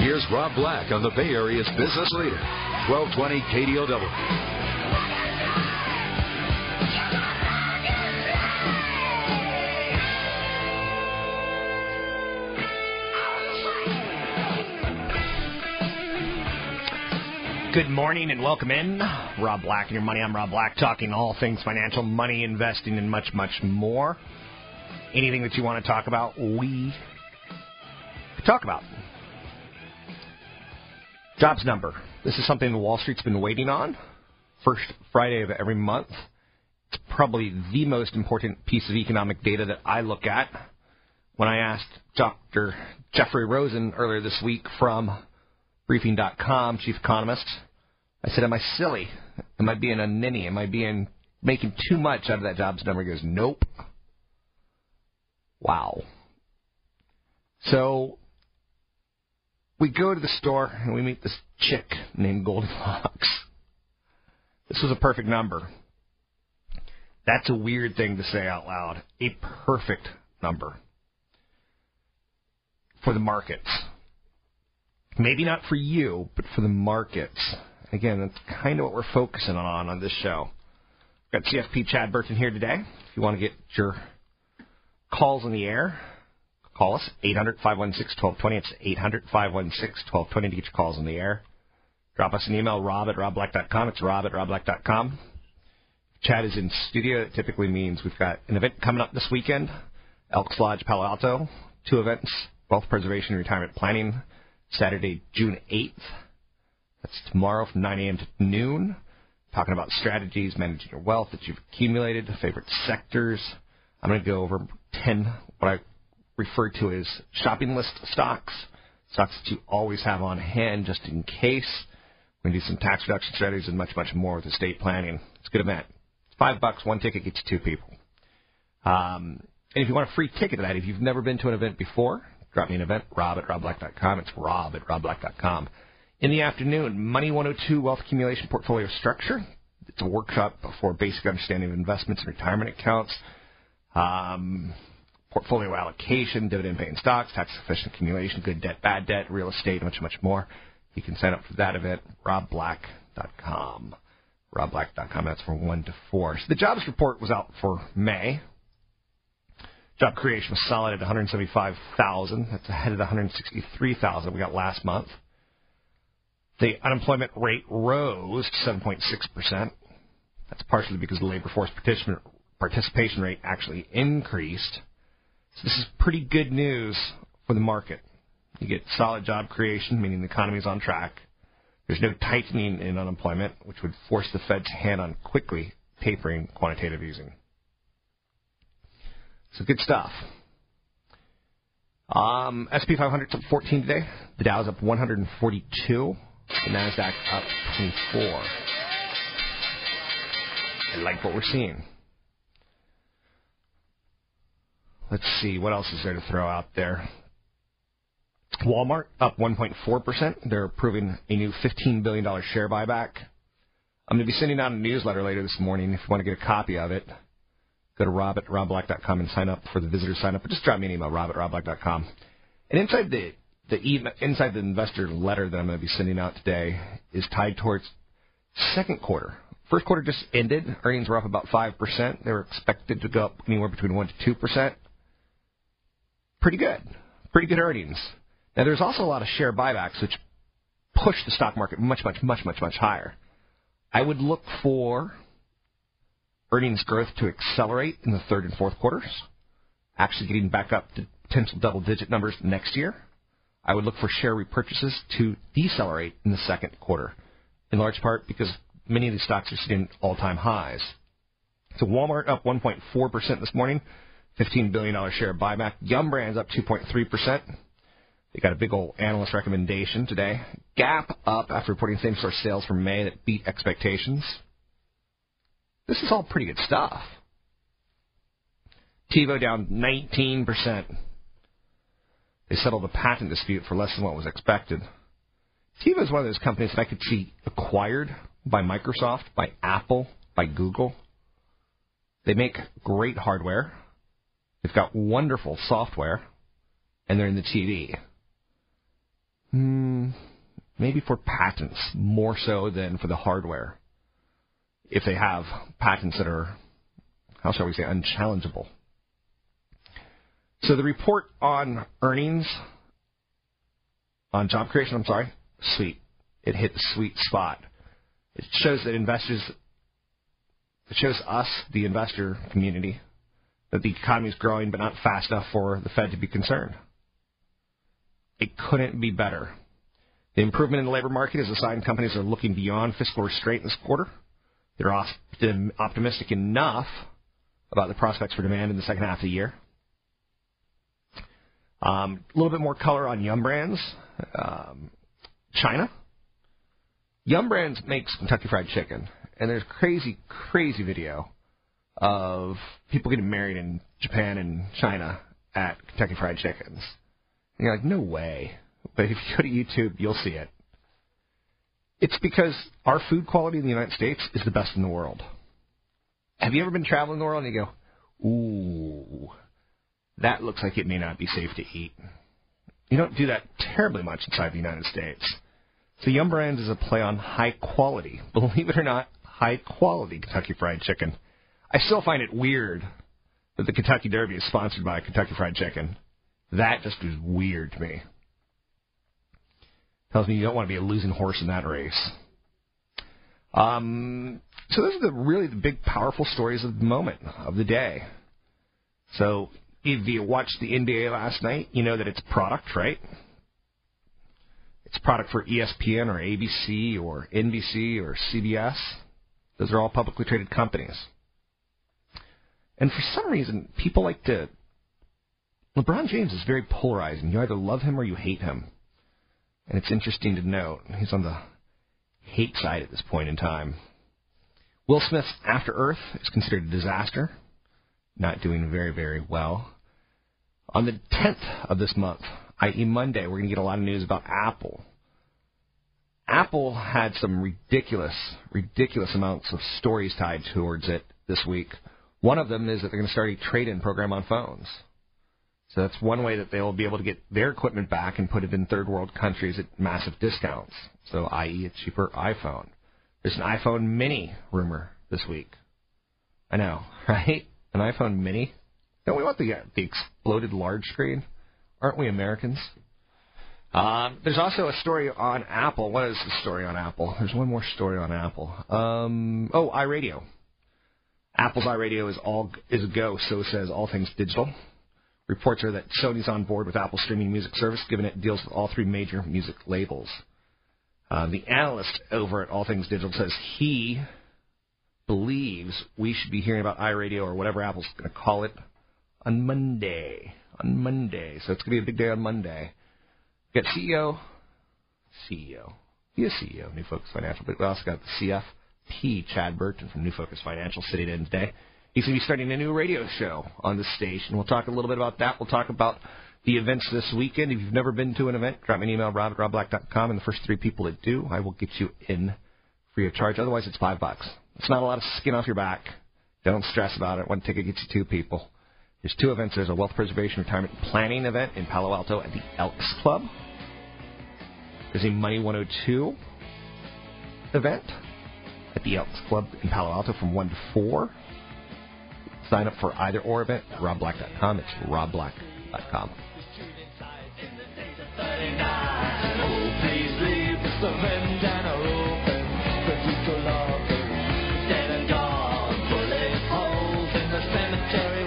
Here's Rob Black on the Bay Area's business leader, 1220 KDOW. Good morning and welcome in. Rob Black and your money. I'm Rob Black, talking all things financial, money, investing, and much, much more. Anything that you want to talk about, we talk about. Jobs number. This is something Wall Street's been waiting on. First Friday of every month. It's probably the most important piece of economic data that I look at. When I asked Dr. Jeffrey Rosen earlier this week from Briefing.com, chief economist, I said, Am I silly? Am I being a ninny? Am I being making too much out of that jobs number? He goes, Nope. Wow. So we go to the store and we meet this chick named Goldilocks. This was a perfect number. That's a weird thing to say out loud. A perfect number for the markets. Maybe not for you, but for the markets. Again, that's kind of what we're focusing on on this show. We've Got CFP Chad Burton here today. If you want to get your calls in the air, call us 800-516-1220. It's 800-516-1220 to get your calls in the air. Drop us an email, rob at robblack.com. It's rob at robblack.com. Chad is in studio. It typically means we've got an event coming up this weekend. Elks Lodge, Palo Alto. Two events, wealth preservation and retirement planning. Saturday, June 8th. That's tomorrow from 9 a.m. to noon. Talking about strategies, managing your wealth that you've accumulated, favorite sectors. I'm going to go over 10 what I refer to as shopping list stocks, stocks that you always have on hand just in case. We're going to do some tax reduction strategies and much, much more with estate planning. It's a good event. It's five bucks, one ticket gets you two people. Um, and if you want a free ticket to that, if you've never been to an event before, drop me an event, rob at robblack.com. It's rob at robblack.com. In the afternoon, Money 102 Wealth Accumulation Portfolio Structure. It's a workshop for basic understanding of investments and retirement accounts, um, portfolio allocation, dividend paying stocks, tax efficient accumulation, good debt, bad debt, real estate, much, much more. You can sign up for that event, robblack.com. Robblack.com, that's from 1 to 4. So the jobs report was out for May. Job creation was solid at 175,000. That's ahead of the 163,000 we got last month. The unemployment rate rose to 7.6%. That's partially because the labor force participation rate actually increased. So this is pretty good news for the market. You get solid job creation, meaning the economy is on track. There's no tightening in unemployment, which would force the Fed's hand on quickly tapering quantitative easing. So good stuff. Um, SP 500 up 14 today. The Dow's up 142. The Nasdaq up 24. I like what we're seeing. Let's see what else is there to throw out there. Walmart up 1.4%. They're approving a new $15 billion share buyback. I'm going to be sending out a newsletter later this morning if you want to get a copy of it go to rob at robblack.com and sign up for the visitor sign up. Or just drop me an email, rob at robblack.com. And inside the the email, inside the investor letter that I'm going to be sending out today is tied towards second quarter. First quarter just ended. Earnings were up about five percent. They were expected to go up anywhere between one to two percent. Pretty good. Pretty good earnings. Now there's also a lot of share buybacks, which push the stock market much, much, much, much, much higher. I would look for earnings growth to accelerate in the third and fourth quarters, actually getting back up to potential double digit numbers next year. I would look for share repurchases to decelerate in the second quarter, in large part because many of these stocks are sitting all time highs. So Walmart up 1.4% this morning, $15 billion share buyback. Yum Brands up 2.3%. They got a big old analyst recommendation today. Gap up after reporting same store sales for May that beat expectations. This is all pretty good stuff. TiVo down 19%. They settled a patent dispute for less than what was expected. TiVo is one of those companies that I could see acquired by Microsoft, by Apple, by Google. They make great hardware. They've got wonderful software, and they're in the TV. Hmm, maybe for patents more so than for the hardware. If they have patents that are, how shall we say, unchallengeable. So the report on earnings, on job creation, I'm sorry, sweet. It hit the sweet spot. It shows that investors, it shows us, the investor community, that the economy is growing but not fast enough for the Fed to be concerned. It couldn't be better. The improvement in the labor market is a sign companies are looking beyond fiscal restraint this quarter. They're optimistic enough about the prospects for demand in the second half of the year. Um, a little bit more color on Yum Brands. Um, China. Yum Brands makes Kentucky Fried Chicken, and there's crazy, crazy video of people getting married in Japan and China at Kentucky Fried Chickens. And you're like, no way. But if you go to YouTube, you'll see it. It's because our food quality in the United States is the best in the world. Have you ever been traveling the world and you go, ooh, that looks like it may not be safe to eat? You don't do that terribly much inside the United States. So Yum Brands is a play on high quality. Believe it or not, high quality Kentucky Fried Chicken. I still find it weird that the Kentucky Derby is sponsored by Kentucky Fried Chicken. That just is weird to me. Tells me you don't want to be a losing horse in that race. Um, so those are the really the big, powerful stories of the moment of the day. So if you watched the NBA last night, you know that it's product, right? It's product for ESPN or ABC or NBC or CBS. Those are all publicly traded companies. And for some reason, people like to. LeBron James is very polarizing. You either love him or you hate him. And it's interesting to note he's on the hate side at this point in time. Will Smith's After Earth is considered a disaster, not doing very, very well. On the 10th of this month, i.e., Monday, we're going to get a lot of news about Apple. Apple had some ridiculous, ridiculous amounts of stories tied towards it this week. One of them is that they're going to start a trade-in program on phones. So that's one way that they'll be able to get their equipment back and put it in third world countries at massive discounts. So, i.e., a cheaper iPhone. There's an iPhone Mini rumor this week. I know, right? An iPhone Mini. Don't we want the uh, the exploded large screen? Aren't we Americans? Um, there's also a story on Apple. What is the story on Apple? There's one more story on Apple. Um, oh, iRadio. Apple's iRadio is all is a go, so it says All Things Digital. Reports are that Sony's on board with Apple's streaming music service, given it deals with all three major music labels. Uh, the analyst over at All Things Digital says he believes we should be hearing about iRadio or whatever Apple's going to call it on Monday. On Monday. So it's going to be a big day on Monday. We've got CEO, CEO. He is CEO, New Focus Financial, but we also got the CF P. Chad Burton from New Focus Financial sitting in today. He's going to be starting a new radio show on the station. We'll talk a little bit about that. We'll talk about the events this weekend. If you've never been to an event, drop me an email, rob at robblack.com, and the first three people that do, I will get you in free of charge. Otherwise, it's five bucks. It's not a lot of skin off your back. Don't stress about it. One ticket gets you two people. There's two events. There's a wealth preservation retirement planning event in Palo Alto at the Elks Club. There's a Money 102 event at the Elks Club in Palo Alto from 1 to 4. Sign up for either or event at robblack.com. It's robblack.com.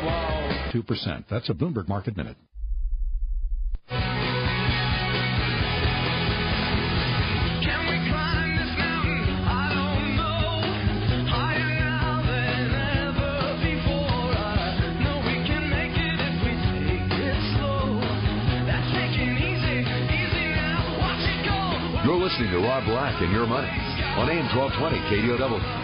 walls. 2%. That's a Bloomberg Market Minute. Listening to Rob Black and Your Money on AM 1220 KDOW.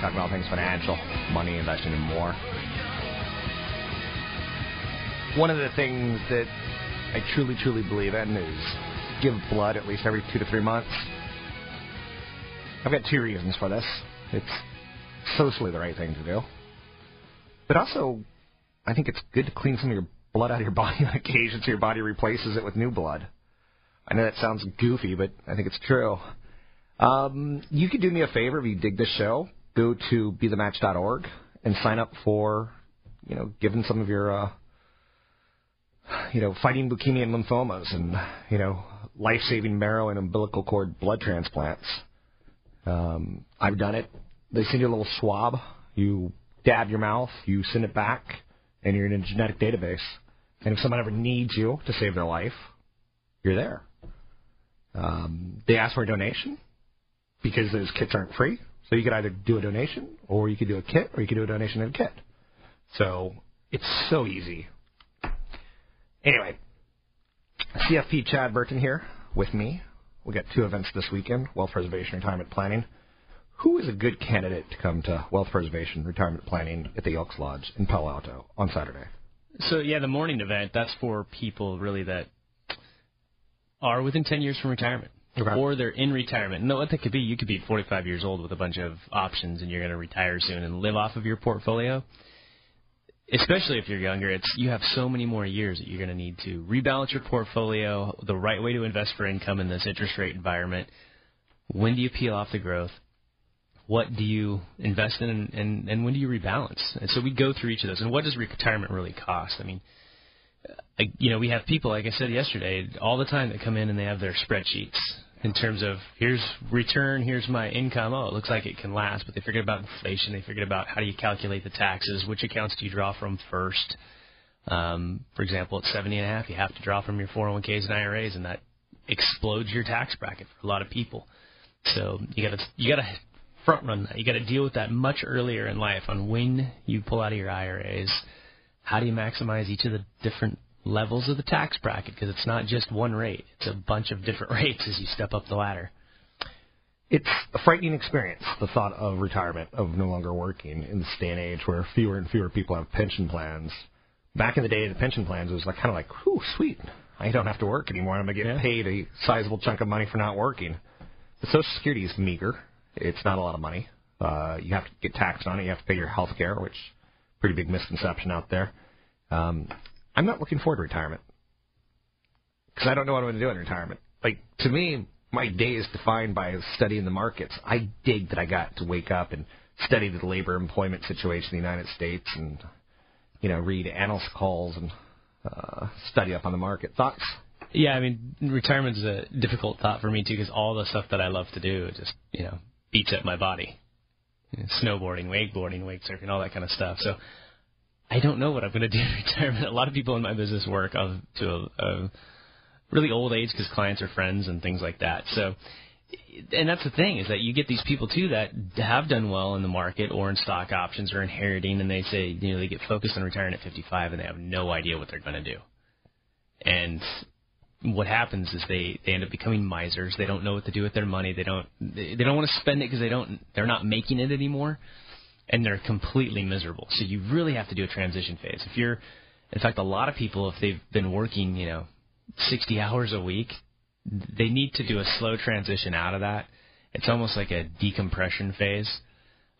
Talking about things financial, money, investing, and more. One of the things that I truly, truly believe in is give blood at least every two to three months. I've got two reasons for this. It's socially the right thing to do, but also I think it's good to clean some of your blood out of your body on occasion so your body replaces it with new blood. I know that sounds goofy, but I think it's true. Um, you could do me a favor if you dig this show. Go to bethematch.org and sign up for, you know, giving some of your, uh, you know, fighting leukemia and lymphomas and, you know, life-saving marrow and umbilical cord blood transplants. Um, I've done it. They send you a little swab. You dab your mouth. You send it back, and you're in a genetic database. And if someone ever needs you to save their life, you're there. Um, they ask for a donation because those kits aren't free. So you could either do a donation, or you could do a kit, or you could do a donation and a kit. So it's so easy. Anyway, CFP Chad Burton here with me. We got two events this weekend: wealth preservation, retirement planning. Who is a good candidate to come to wealth preservation, retirement planning at the Elks Lodge in Palo Alto on Saturday? So yeah, the morning event that's for people really that are within 10 years from retirement. Or they're in retirement. No, what that could be, you could be 45 years old with a bunch of options, and you're going to retire soon and live off of your portfolio. Especially if you're younger, it's you have so many more years that you're going to need to rebalance your portfolio, the right way to invest for income in this interest rate environment. When do you peel off the growth? What do you invest in, and, and, and when do you rebalance? And so we go through each of those. And what does retirement really cost? I mean, you know, we have people, like I said yesterday, all the time that come in and they have their spreadsheets in terms of here's return, here's my income. Oh, it looks like it can last, but they forget about inflation. They forget about how do you calculate the taxes, which accounts do you draw from first. Um, for example, at 70 and a half, you have to draw from your 401ks and IRAs, and that explodes your tax bracket for a lot of people. So you got to you got to front run that. You got to deal with that much earlier in life on when you pull out of your IRAs. How do you maximize each of the different levels of the tax bracket because it's not just one rate; it's a bunch of different rates as you step up the ladder. It's a frightening experience, the thought of retirement, of no longer working in this day and age where fewer and fewer people have pension plans. Back in the day, the pension plans was like kind of like, whew, sweet. I don't have to work anymore. I'm going to get Yeah. paid a sizable chunk of money for not working. The Social Security is meager. It's not a lot of money. Uh, you have to get taxed on it. You have to pay your health care, which pretty big misconception out there. Um, I'm not looking forward to retirement because I don't know what I'm going to do in retirement. Like to me, my day is defined by studying the markets. I dig that I got to wake up and study the labor employment situation in the United States and you know read analyst calls and uh, study up on the market. Thoughts? Yeah, I mean, retirement is a difficult thought for me too because all the stuff that I love to do it just you know beats at my body. You know, snowboarding, wakeboarding, wake surfing, all that kind of stuff. So I don't know what I'm going to do in retirement. A lot of people in my business work of, to a, a really old age because clients are friends and things like that. So, and that's the thing is that you get these people too that have done well in the market or in stock options or inheriting, and they say you know they get focused on retiring at 55 and they have no idea what they're going to do. And what happens is they they end up becoming misers. They don't know what to do with their money. They don't they, they don't want to spend it because they don't they're not making it anymore, and they're completely miserable. So you really have to do a transition phase. If you're, in fact, a lot of people if they've been working you know 60 hours a week, they need to do a slow transition out of that. It's almost like a decompression phase.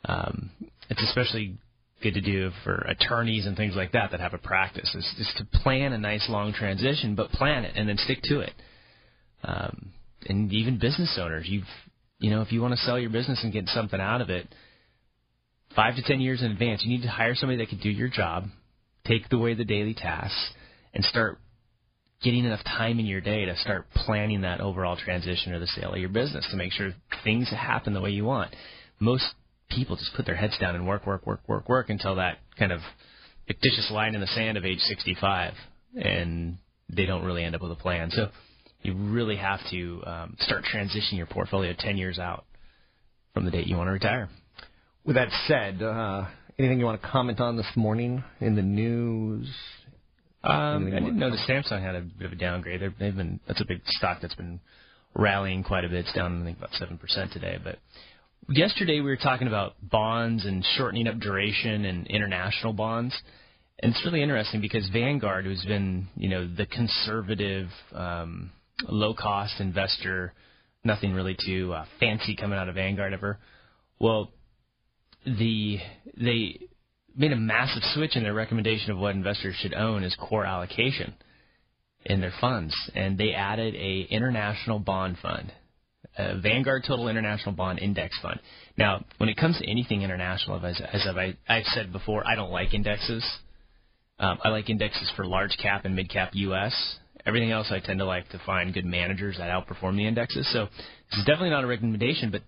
Um, it's especially good to do for attorneys and things like that that have a practice is, is to plan a nice long transition, but plan it and then stick to it. Um, and even business owners, you've you know if you want to sell your business and get something out of it, five to ten years in advance, you need to hire somebody that can do your job, take away the daily tasks, and start getting enough time in your day to start planning that overall transition or the sale of your business to make sure things happen the way you want. Most people just put their heads down and work, work, work, work, work until that kind of fictitious line in the sand of age 65, and they don't really end up with a plan. So you really have to um, start transitioning your portfolio 10 years out from the date you want to retire. With that said, uh, anything you want to comment on this morning in the news? Um, I didn't notice Samsung had a bit of a downgrade. They're, they've been that's a big stock that's been rallying quite a bit. It's down I think about seven percent today. But yesterday we were talking about bonds and shortening up duration and international bonds, and it's really interesting because Vanguard, who's been you know the conservative, um, low cost investor, nothing really too uh, fancy coming out of Vanguard ever. Well, the they made a massive switch in their recommendation of what investors should own as core allocation in their funds, and they added a international bond fund, a Vanguard Total International Bond Index Fund. Now, when it comes to anything international, as, as I've, I've said before, I don't like indexes. Um, I like indexes for large cap and mid cap U.S. Everything else, I tend to like to find good managers that outperform the indexes. So this is definitely not a recommendation, but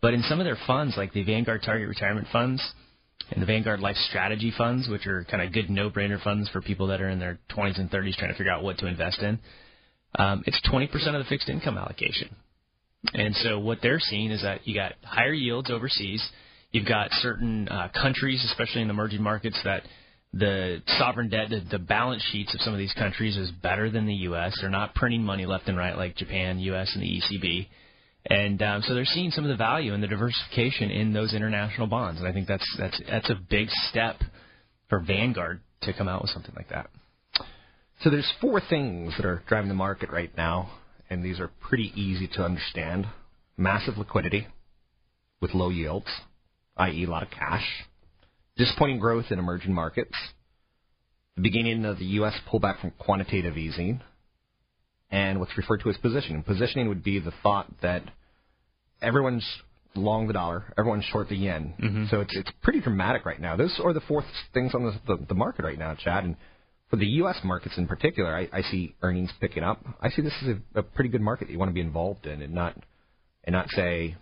but in some of their funds, like the Vanguard Target Retirement Funds and the Vanguard Life Strategy Funds, which are kind of good no-brainer funds for people that are in their 20s and 30s trying to figure out what to invest in, um, it's 20% of the fixed income allocation. And so what they're seeing is that you got higher yields overseas. You've got certain uh, countries, especially in emerging markets, that the sovereign debt, the, the balance sheets of some of these countries is better than the U.S. They're not printing money left and right like Japan, U.S., and the ECB. And um, so they're seeing some of the value and the diversification in those international bonds, and I think that's that's that's a big step for Vanguard to come out with something like that. So there's four things that are driving the market right now, and these are pretty easy to understand. Massive liquidity with low yields, i.e. a lot of cash. Disappointing growth in emerging markets. The beginning of the U.S. pullback from quantitative easing. And what's referred to as positioning. Positioning would be the thought that everyone's long the dollar, everyone's short the yen. Mm-hmm. So it's it's pretty dramatic right now. Those are the four things on the, the, the market right now, Chad. And for the U.S. markets in particular, I, I see earnings picking up. I see this as a, a pretty good market that you want to be involved in, and not and not say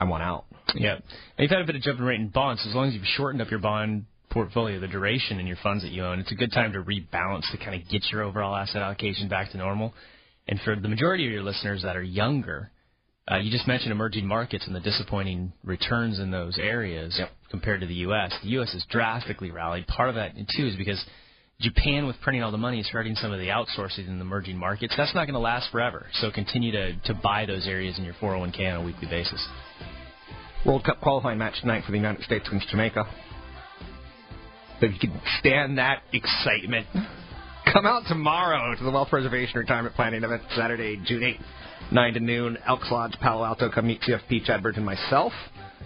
I want out. Yeah, and you've had a bit of jumping rate in bonds. As long as you've shortened up your bond portfolio, the duration in your funds that you own, it's a good time to rebalance to kind of get your overall asset allocation back to normal. And for the majority of your listeners that are younger, uh, you just mentioned emerging markets and the disappointing returns in those areas Yep. compared to the U.S. The U.S. has drastically rallied. Part of that, too, is because Japan, with printing all the money, is hurting some of the outsourcing in the emerging markets. That's not going to last forever. So continue to, to buy those areas in your 401k on a weekly basis. World Cup qualifying match tonight for the United States against Jamaica. If you can stand that excitement, come out tomorrow to the Wealth Preservation Retirement Planning event Saturday, June 8th, 9 to noon. Elks Lodge, Palo Alto. Come meet CFP, Chad Burton, myself.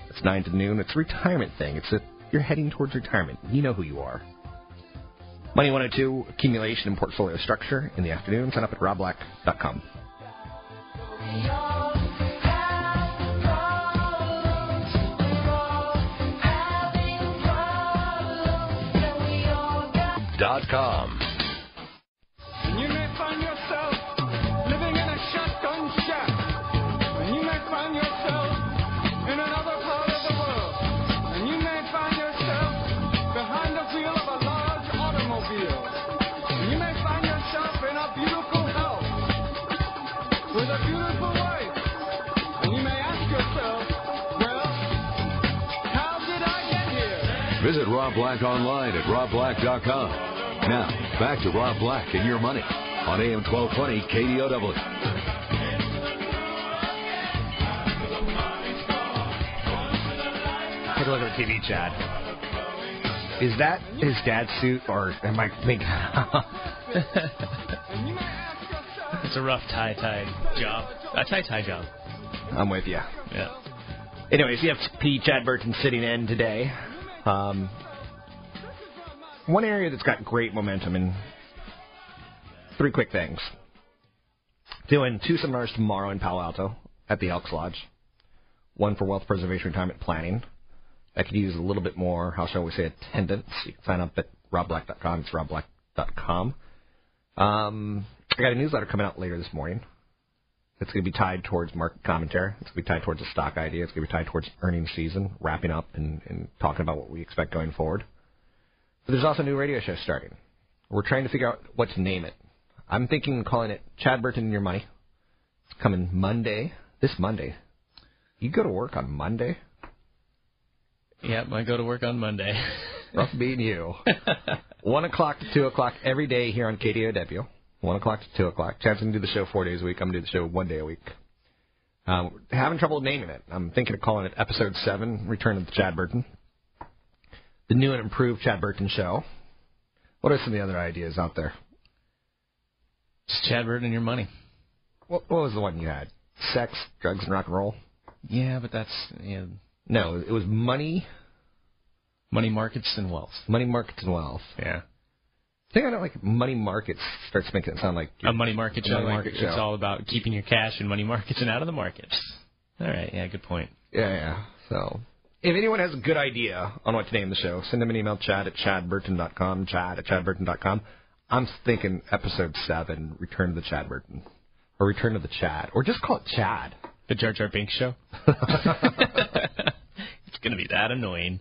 It's 9 to noon. It's a retirement thing. It's a, you're heading towards retirement. You know who you are. Money 102, accumulation and portfolio structure in the afternoon. Sign up at robblack.com. Dot com. Visit Rob Black online at robblack.com. Now, back to Rob Black and your money on AM 1220 KDOW. Take a look at the TV, Chad. Is that his dad's suit, or am I thinking? And you may ask yourself, It's a rough tie tie job. A tie tie job. I'm with you. Yeah. Anyways, CFP Chad Burton sitting in today. Um, one area that's got great momentum and three quick things. Doing two seminars tomorrow in Palo Alto at the Elks Lodge. One for wealth preservation retirement planning. That could use a little bit more, how shall we say, attendance. You can sign up at robblack.com. It's robblack.com. Um, I got a newsletter coming out later this morning. It's going to be tied towards market commentary. It's going to be tied towards a stock idea. It's going to be tied towards earnings season, wrapping up and, and talking about what we expect going forward. But there's also a new radio show starting. We're trying to figure out what to name it. I'm thinking of calling it Chad Burton and Your Money. It's coming Monday, this Monday. You go to work on Monday? Yep, I go to work on Monday. Rough being you. One o'clock to two o'clock every day here on KDOW. One o'clock to two o'clock. Chad's gonna do the show four days a week. I'm gonna do the show one day a week. Um, having trouble naming it. I'm thinking of calling it Episode Seven: Return of the Chad Burton. The new and improved Chad Burton Show. What are some of the other ideas out there? Just Chad Burton and your money. What, what was the one you had? Sex, drugs, and rock and roll. Yeah, but that's yeah, No, it was money, money markets and wealth. money markets, and wealth. Yeah, think I don't like money markets. Starts making it sound like a money market show. money market it's all about keeping your cash in money markets and out of the markets. All right, yeah, good point. Yeah, yeah. So, if anyone has a good idea on what to name the show, send them an email, chad at chadburton.com, chad at chadburton.com. I'm thinking episode 7, Return to the Chad Burton. Or Return to the Chad. Or just call it Chad. The Jar Jar Binks show. it's gonna be that annoying.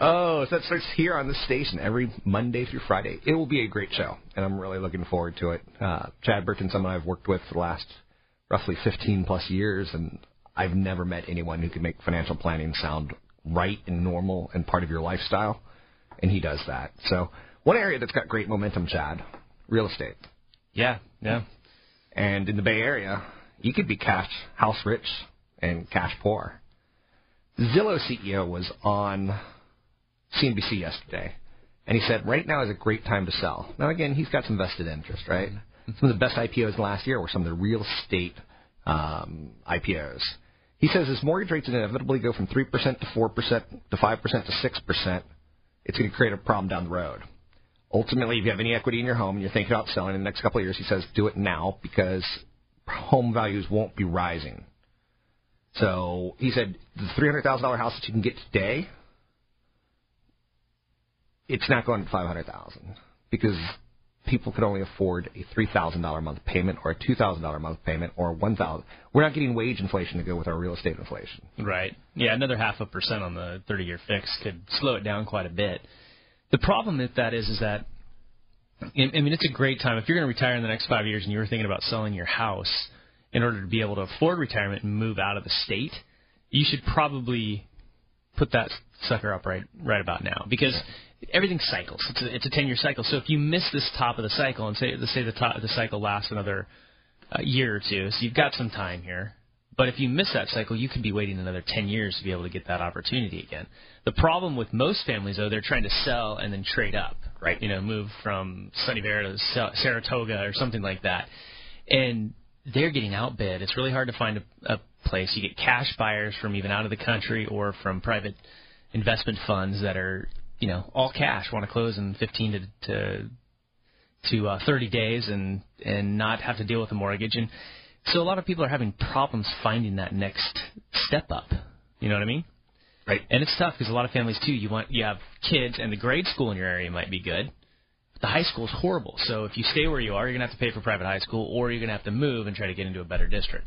Oh, so that starts here on the station every Monday through Friday. It will be a great show, and I'm really looking forward to it. Uh, Chad Burton's someone I've worked with for the last roughly 15 plus years, and I've never met anyone who can make financial planning sound right and normal and part of your lifestyle, and he does that. So, one area that's got great momentum, Chad, real estate. Yeah, yeah. And in the Bay Area, you could be cash house rich and cash poor. Zillow CEO was on CNBC yesterday, and he said right now is a great time to sell. Now again, he's got some vested interest, right? Some of the best IPOs last year were some of the real estate um, IPOs. He says as mortgage rates inevitably go from three percent to four percent to five percent to six percent, it's going to create a problem down the road. Ultimately, if you have any equity in your home and you're thinking about selling in the next couple of years, he says do it now because home values won't be rising. So he said the three hundred thousand dollar house that you can get today, it's not going to five hundred thousand because people could only afford a three thousand dollar a month payment or a two thousand dollar a month payment or one thousand. We're not getting wage inflation to go with our real estate inflation. Right. Yeah, another half a percent on the 30-year fix could slow it down quite a bit. The problem with that is, is that I mean, it's a great time if you're going to retire in the next five years and you were thinking about selling your house in order to be able to afford retirement and move out of the state. You should probably put that sucker up right right about now because everything cycles. It's a, it's a 10 year cycle. So if you miss this top of the cycle and say let's say the top the cycle lasts another uh, year or two, so you've got some time here. But if you miss that cycle, you could be waiting another 10 years to be able to get that opportunity again. The problem with most families, though, they're trying to sell and then trade up, right? You know, move from Sunnyvale to Saratoga or something like that. And they're getting outbid. It's really hard to find a, a place. You get cash buyers from even out of the country or from private investment funds that are, you know, all cash, want to close in 15 to, to to uh, 30 days and and not have to deal with a mortgage. And so a lot of people are having problems finding that next step up. You know what I mean? Right. And it's tough because a lot of families too. You want you have kids, and the grade school in your area might be good. But the high school is horrible. So if you stay where you are, you're gonna have to pay for private high school, or you're gonna have to move and try to get into a better district.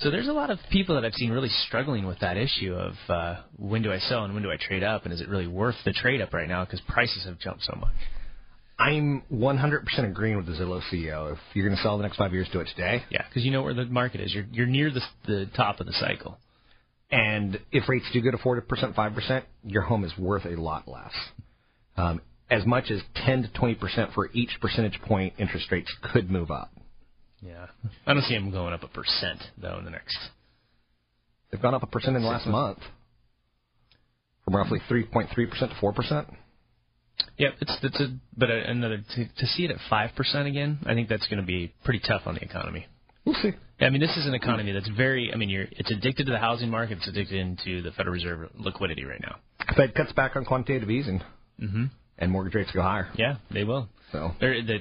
So there's a lot of people that I've seen really struggling with that issue of uh, when do I sell and when do I trade up, and is it really worth the trade up right now because prices have jumped so much. I'm 100% agreeing with the Zillow CEO. If you're going to sell in the next five years, do it today. Yeah, because you know where the market is. You're you're near the the top of the cycle. And if rates do go to 4%, 5%, your home is worth a lot less. Um, as much as 10 to 20% for each percentage point interest rates could move up. Yeah, I don't see them going up a percent though in the next. They've gone up a percent in the last month. From roughly 3.3% to 4%. Yep, it's it's a but another to, to see it at five percent again. I think that's going to be pretty tough on the economy. We'll see. Yeah, I mean, this is an economy that's very. I mean, you're it's addicted to the housing market. It's addicted into the Federal Reserve liquidity right now. Fed cuts back on quantitative easing. Mm-hmm. and mortgage rates go higher. Yeah, they will. So There, the,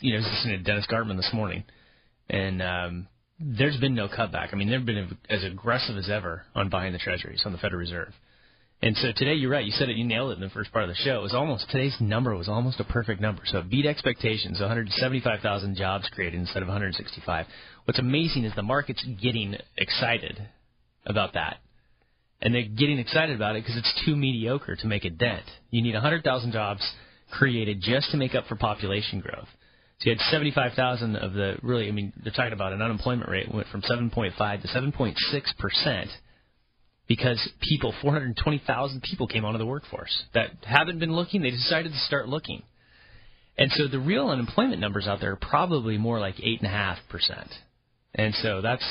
you know, I was listening to Dennis Gartman this morning, and um, there's been no cutback. I mean, they've been as aggressive as ever on buying the treasuries on the Federal Reserve. And so today, you're right. You said it. You nailed it in the first part of the show. It was almost today's number was almost a perfect number. So it beat expectations. 175,000 jobs created instead of 165. What's amazing is the market's getting excited about that, and they're getting excited about it because it's too mediocre to make a dent. You need 100,000 jobs created just to make up for population growth. So you had 75,000 of the really. I mean, they're talking about an unemployment rate went from 7.5 to 7.6 percent because people, 420,000 people came onto the workforce that haven't been looking. They decided to start looking. And so the real unemployment numbers out there are probably more like 8.5%. And so that's,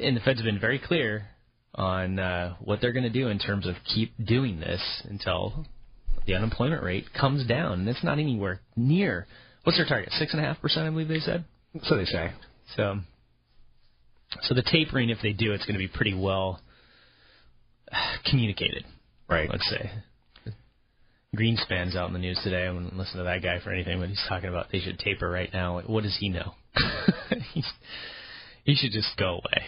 and the Fed's been very clear on uh, what they're going to do in terms of keep doing this until the unemployment rate comes down. And it's not anywhere near, what's their target? 6.5%, I believe they said? so they say. So, so the tapering, if they do, it's going to be pretty well communicated. Right. Let's say. Greenspan's out in the news today. I wouldn't listen to that guy for anything, but he's talking about they should taper right now. Like, what does he know? he's, he should just go away.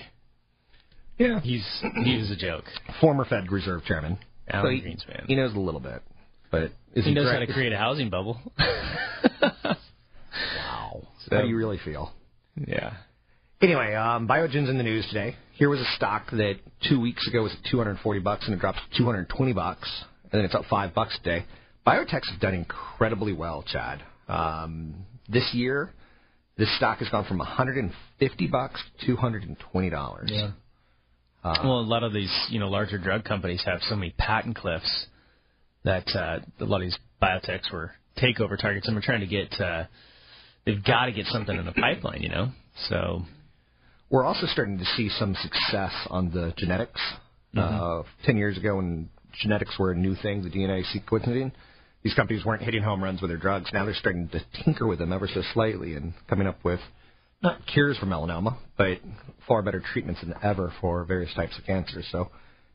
Yeah. He's he is a joke. Former Fed Reserve Chairman. Alan So he, Greenspan. He knows a little bit, but is he knows how to create a housing bubble. Wow. So- How do you really feel? yeah. Anyway, um, Biogen's in the news today. Here was a stock that two weeks ago was at 240 bucks, and it drops to 220 bucks, and then it's up five bucks today. Biotechs have done incredibly well, Chad. Um, this year, this stock has gone from 150 bucks to 220 dollars. Yeah. Uh, well, a lot of these, you know, larger drug companies have so many patent cliffs that uh, a lot of these biotechs were takeover targets, and we're trying to get. Uh, they've got to get something in the pipeline, you know. So We're also starting to see some success on the genetics. Uh, Ten years ago, when genetics were a new thing, the DNA sequencing, these companies weren't hitting home runs with their drugs. Now they're starting to tinker with them ever so slightly and coming up with not cures for melanoma, but far better treatments than ever for various types of cancer. So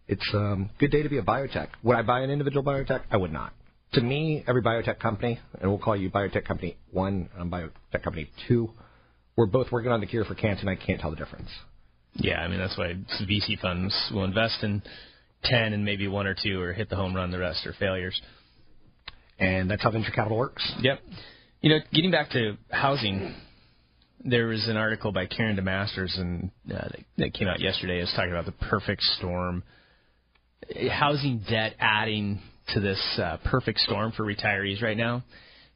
it's a um, good day to be a biotech. Would I buy an individual biotech? I would not. To me, every biotech company, and we'll call you biotech company one and biotech company two, we're both working on the cure for cancer, and I can't tell the difference. yeah, I mean that's why VC funds will invest in ten and maybe one or two, or hit the home run. The rest are failures. And that's how venture capital works. Yep. You know, getting back to housing, there was an article by Karen DeMasters and uh, that, that came out yesterday. It was talking about the perfect storm, housing debt adding to this uh, perfect storm for retirees right now.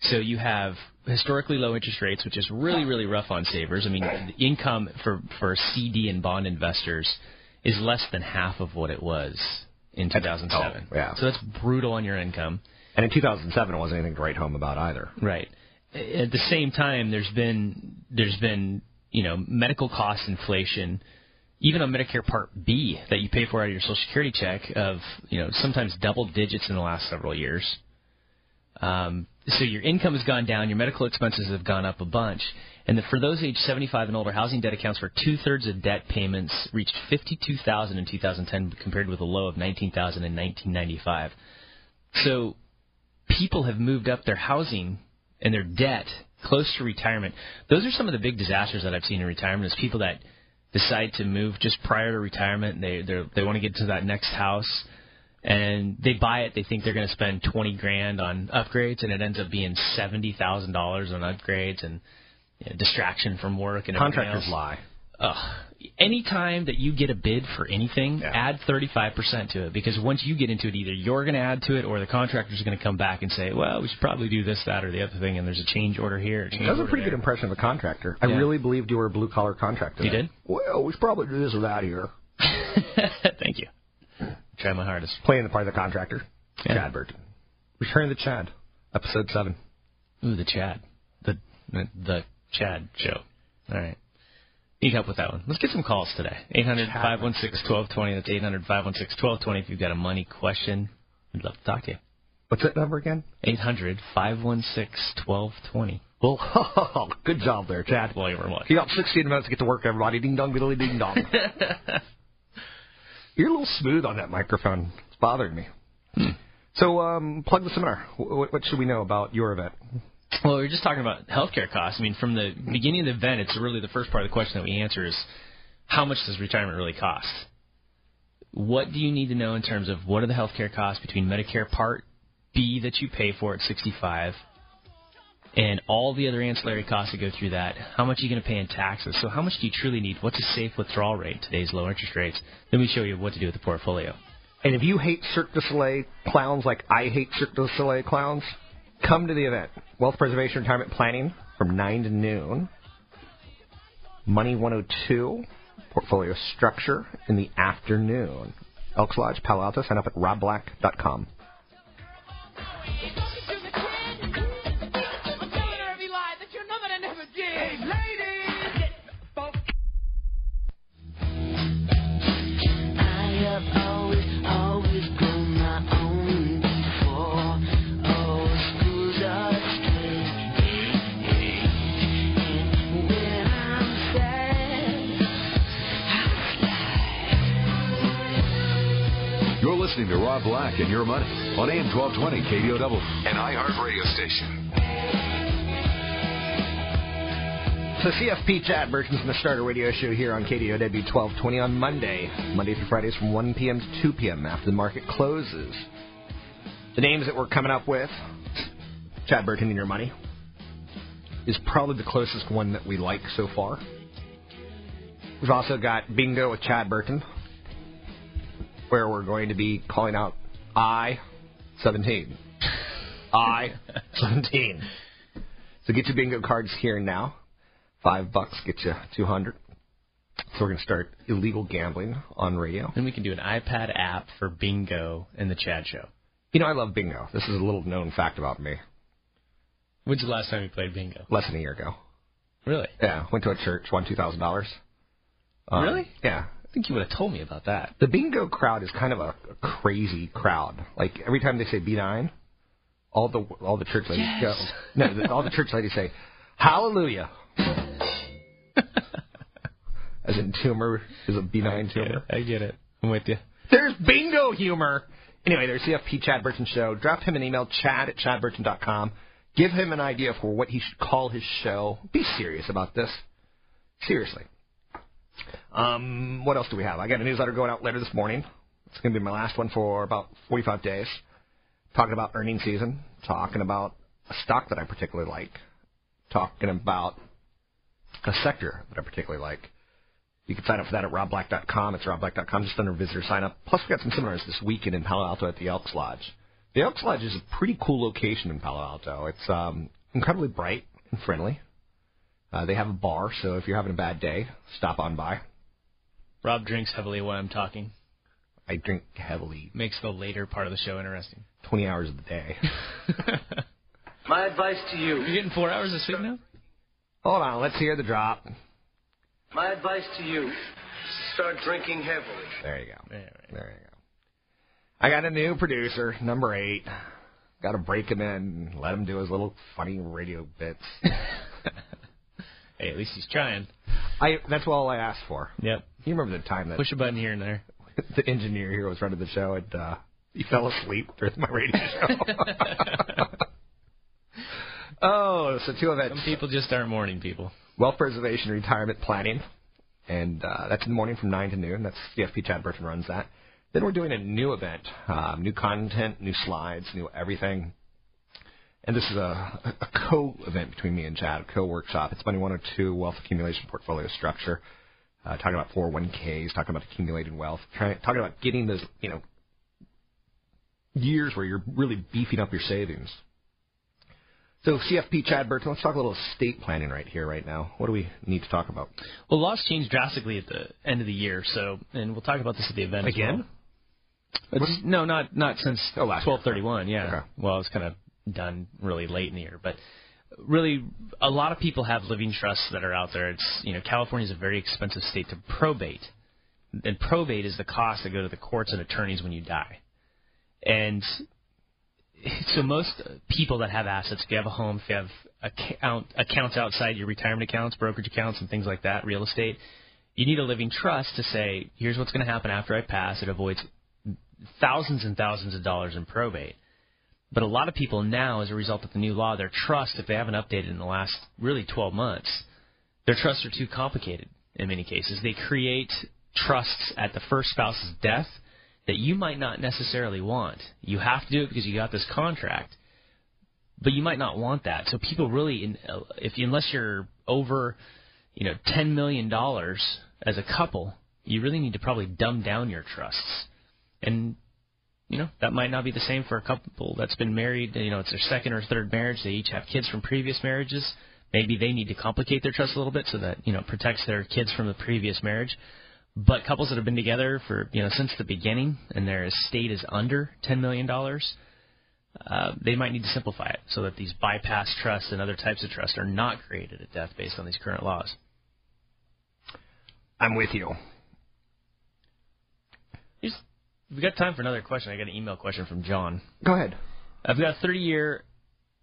So you have historically low interest rates, which is really really rough on savers. I mean, the income for for CD and bond investors is less than half of what it was in 2007. Oh, yeah. So that's brutal on your income. And in 2007, it wasn't anything to write home about either. Right. At the same time, there's been there's been you know medical cost inflation, even on Medicare Part B that you pay for out of your Social Security check of you know sometimes double digits in the last several years. Um, so your income has gone down, your medical expenses have gone up a bunch, and the, for those age 75 and older, housing debt accounts for two thirds of debt payments reached 52,000 in 2010 compared with a low of 19,000 in 1995. So people have moved up their housing and their debt close to retirement. Those are some of the big disasters that I've seen in retirement. Is people that decide to move just prior to retirement. They they they want to get to that next house, and they buy it. They think they're going to spend twenty grand on upgrades, and it ends up being seventy thousand dollars on upgrades and you know, distraction from work and Contractors else. lie. Ugh. Anytime that you get a bid for anything, Yeah. add 35% to it because once you get into it, either you're going to add to it or the contractor's going to come back and say, well, we should probably do this, that, or the other thing, and there's a change order here. Change That was a pretty good impression of a contractor. I Yeah. really believed you were a blue collar contractor. You there. did? Well, we should probably do this or that here. Thank you. Try my hardest. Playing the part of the contractor. Yeah. Chad Burton. Return of the Chad. Episode 7. Ooh, the Chad. The, the Chad show. All right. Need help with that one. Let's get some calls today. 800 516 1220. That's 800 516 1220 if you've got a money question. We'd love to talk to you. What's that number again? 800 516 1220. Well, good job there, Chad. Well, you were watching. You got 16 minutes to get to work, everybody. Ding dong, diddly ding dong. You're a little smooth on that microphone. It's bothering me. So, um, plug the seminar. What, what should we know about your event? Well, we were just talking about healthcare costs. I mean, from the beginning of the event, it's really the first part of the question that we answer is how much does retirement really cost? What do you need to know in terms of what are the healthcare costs between Medicare Part B that you pay for at 65 and all the other ancillary costs that go through that? How much are you going to pay in taxes? So, how much do you truly need? What's a safe withdrawal rate today's low interest rates? Then we show you what to do with the portfolio. And if you hate Cirque du Soleil clowns like I hate Cirque du Soleil clowns, come to the event. Wealth Preservation Retirement Planning from 9 to noon. Money 102, Portfolio Structure in the afternoon. Elks Lodge, Palo Alto. Sign up at robblack.com. listening to Rob Black and Your Money on AM 1220 KDOW, an iHeart radio station. So CFP Chad Burton's going to start a radio show here on KDOW 1220 on Monday. Monday through Fridays from 1 p.m. to 2 p.m. after the market closes. The names that we're coming up with, Chad Burton and Your Money, is probably the closest one that we like so far. We've also got Bingo with Chad Burton, where we're going to be calling out I 17. I 17. So get your bingo cards here and now. Five bucks get you 200. So we're going to start illegal gambling on radio. And we can do an iPad app for bingo and the Chad Show. You know, I love bingo. This is a little known fact about me. When's the last time you played bingo? Less than a year ago. Really? Yeah, went to a church, won $2,000. Um, Really? Yeah. I think you would have told me about that. The bingo crowd is kind of a, a crazy crowd. Like every time they say B9, all the all the church ladies Yes. go. No, the, all the church ladies say, "Hallelujah." As in tumor is a B9 tumor. I get it. I'm with you. There's bingo humor. Anyway, there's CFP Chad Burton Show. Drop him an email, chad at chadburton.com. Give him an idea for what he should call his show. Be serious about this. Seriously. Um, what else do we have? I got a newsletter going out later this morning. It's going to be my last one for about 45 days. Talking about earnings season, talking about a stock that I particularly like, talking about a sector that I particularly like. You can sign up for that at robblack.com. It's robblack.com, just under visitor sign up. Plus, we got some seminars this weekend in Palo Alto at the Elks Lodge. The Elks Lodge is a pretty cool location in Palo Alto. It's um, incredibly bright and friendly. Uh, they have a bar, so if you're having a bad day, stop on by. Rob drinks heavily while I'm talking. I drink heavily, Makes the later part of the show interesting. 20 hours of the day. My advice to you. You're getting four hours of sleep now? Hold on, let's hear the drop. My advice to you. Start drinking heavily. There you go. There, right. There you go. I got a new producer, number eight. Got to break him in, and let him do his little funny radio bits. Hey, at least he's trying. I that's all I asked for. Yep. You remember the time that Push a button here and there. the engineer here was running the show and uh, he fell asleep during my radio show. oh, so two events: Some people just aren't morning people. wealth preservation, retirement planning, and uh, that's in the morning from nine to noon. That's CFP Chad Burton runs that. Then we're doing a new event, um, new content, new slides, new everything. And this is a, a co-event between me and Chad, a co-workshop. It's Money 102 Wealth Accumulation Portfolio Structure. Uh, talking about 401ks, talking about accumulating wealth, trying, talking about getting those, you know, years where you're really beefing up your savings. So CFP Chad Burton, let's talk a little estate planning right here, right now. What do we need to talk about? Well, laws changed drastically at the end of the year, so and we'll talk about this at the event Again? well. No, not not since Oh, last twelve thirty one. Yeah. Okay. Well, it's kind of done really late in the year, but really, a lot of people have living trusts that are out there. It's you know, California is a very expensive state to probate, and probate is the cost that go to the courts and attorneys when you die, and so most people that have assets, if you have a home, if you have account, accounts outside your retirement accounts, brokerage accounts, and things like that, real estate, you need a living trust to say, here's what's going to happen after I pass. It avoids thousands and thousands of dollars in probate. But a lot of people now, as a result of the new law, their trust, if they haven't updated in the last really 12 months, their trusts are too complicated in many cases. They create trusts at the first spouse's death that you might not necessarily want. You have to do it because you got this contract, but you might not want that. So people really, if unless you're over, you know, ten million dollars as a couple, you really need to probably dumb down your trusts. And you know that might not be the same for a couple that's been married. You know, it's their second or third marriage. They each have kids from previous marriages. Maybe they need to complicate their trust a little bit so that you know it protects their kids from the previous marriage. But couples that have been together for you know since the beginning and their estate is under ten million dollars, uh, they might need to simplify it so that these bypass trusts and other types of trusts are not created at death based on these current laws. I'm with you. Just, we got time for another question. I got an email question from John. Go ahead. I've got a 30 year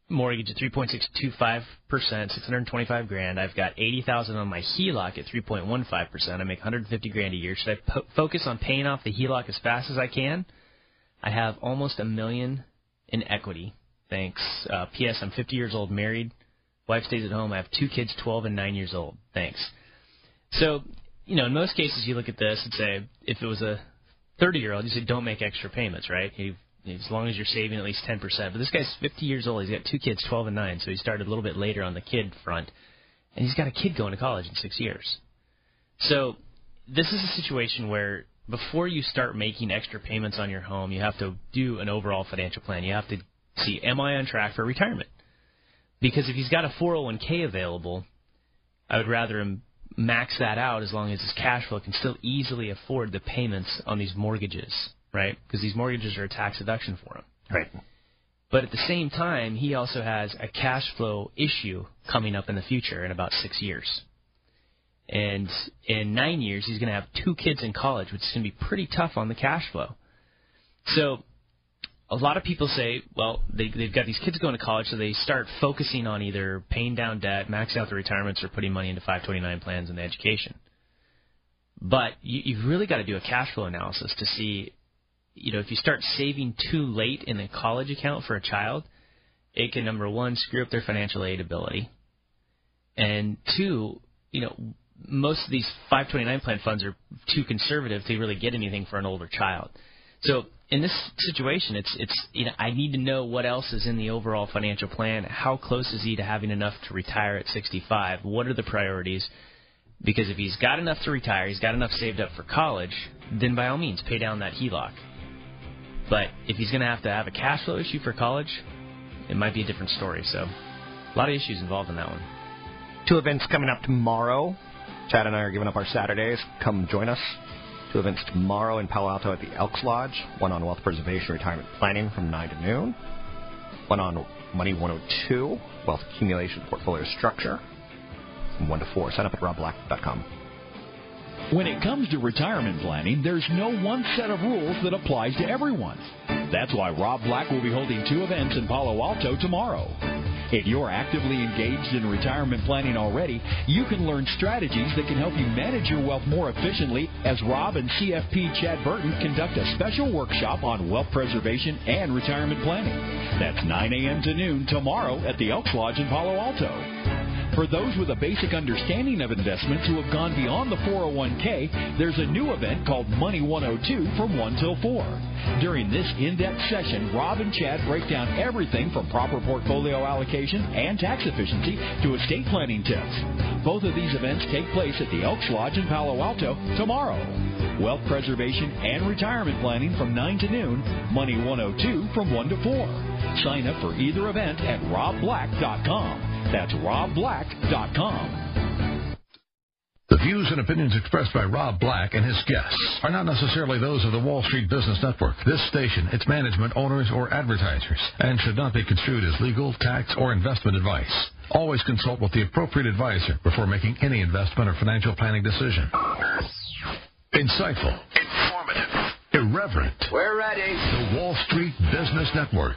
mortgage at 3.625 percent, 625 grand. I've got 80,000 on my HELOC at 3.15 percent. I make 150 grand a year. Should I po- focus on paying off the HELOC as fast as I can? I have almost a million in equity. Thanks. Uh, P.S. I'm 50 years old, married. Wife stays at home. I have two kids, 12 and 9 years old. Thanks. So, you know, in most cases, you look at this and say, if it was a 30 year old, you say, don't make extra payments, right? You, as long as you're saving at least 10%. But this guy's 50 years old. He's got two kids, 12 and 9, so he started a little bit later on the kid front. And he's got a kid going to college in six years. So this is a situation where before you start making extra payments on your home, you have to do an overall financial plan. You have to see, am I on track for retirement? Because if he's got a 401k available, I would rather him max that out as long as his cash flow can still easily afford the payments on these mortgages, right? Because these mortgages are a tax deduction for him. Right. But at the same time, he also has a cash flow issue coming up in the future in about six years. And in nine years, he's going to have two kids in college, which is going to be pretty tough on the cash flow. So a lot of people say, well, they, they've got these kids going to college, so they start focusing on either paying down debt, maxing out their retirements, or putting money into 529 plans and the education. But you, you've really got to do a cash flow analysis to see, you know, if you start saving too late in a college account for a child, it can number one screw up their financial aid ability, and two, you know, most of these 529 plan funds are too conservative to really get anything for an older child. So in this situation, it's it's you know I need to know what else is in the overall financial plan. How close is he to having enough to retire at 65? What are the priorities? Because if he's got enough to retire, he's got enough saved up for college, then by all means pay down that HELOC. But if he's going to have to have a cash flow issue for college, it might be a different story. So a lot of issues involved in that one. Two events coming up tomorrow. Chad and I are giving up our Saturdays. Come join us. Two events tomorrow in Palo Alto at the Elks Lodge. One on wealth preservation retirement planning from 9 to noon. One on Money 102, wealth accumulation portfolio structure from 1 to 4. Sign up at robblack.com. When it comes to retirement planning, there's no one set of rules that applies to everyone. That's why Rob Black will be holding two events in Palo Alto tomorrow. If you're actively engaged in retirement planning already, you can learn strategies that can help you manage your wealth more efficiently as Rob and CFP Chad Burton conduct a special workshop on wealth preservation and retirement planning. That's 9 a.m. to noon tomorrow at the Elks Lodge in Palo Alto. For those with a basic understanding of investments who have gone beyond the 401k, there's a new event called Money 102 from 1 till 4. During this in-depth session, Rob and Chad break down everything from proper portfolio allocation and tax efficiency to estate planning tips. Both of these events take place at the Elks Lodge in Palo Alto tomorrow. Wealth preservation and retirement planning from 9 to noon, Money 102 from 1 to 4. Sign up for either event at robblack.com. That's robblack.com. The views and opinions expressed by Rob Black and his guests are not necessarily those of the Wall Street Business Network, this station, its management, owners, or advertisers, and should not be construed as legal, tax, or investment advice. Always consult with the appropriate advisor before making any investment or financial planning decision. Insightful, informative, irreverent. We're ready. The Wall Street Business Network.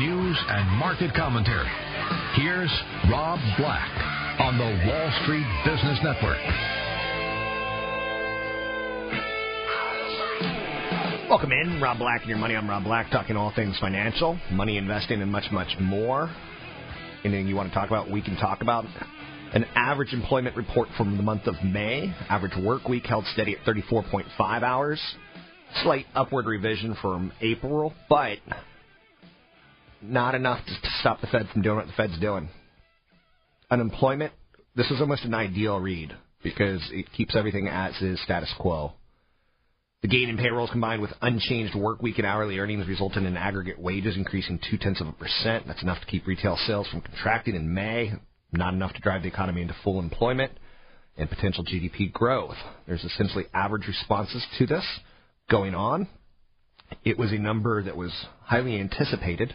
news and market commentary, here's Rob Black on the Wall Street Business Network. Welcome in, Rob Black and your money. I'm Rob Black, talking all things financial, money investing, and much, much more. Anything you want to talk about, we can talk about. An average employment report from the month of May. Average work week held steady at 34.5 hours. Slight upward revision from April, but not enough to stop the Fed from doing what the Fed's doing. Unemployment, this is almost an ideal read because it keeps everything as is status quo. The gain in payrolls combined with unchanged work week and hourly earnings resulted in aggregate wages increasing two tenths of a percent. That's enough to keep retail sales from contracting in May, not enough to drive the economy into full employment and potential GDP growth. There's essentially average responses to this going on. It was a number that was highly anticipated.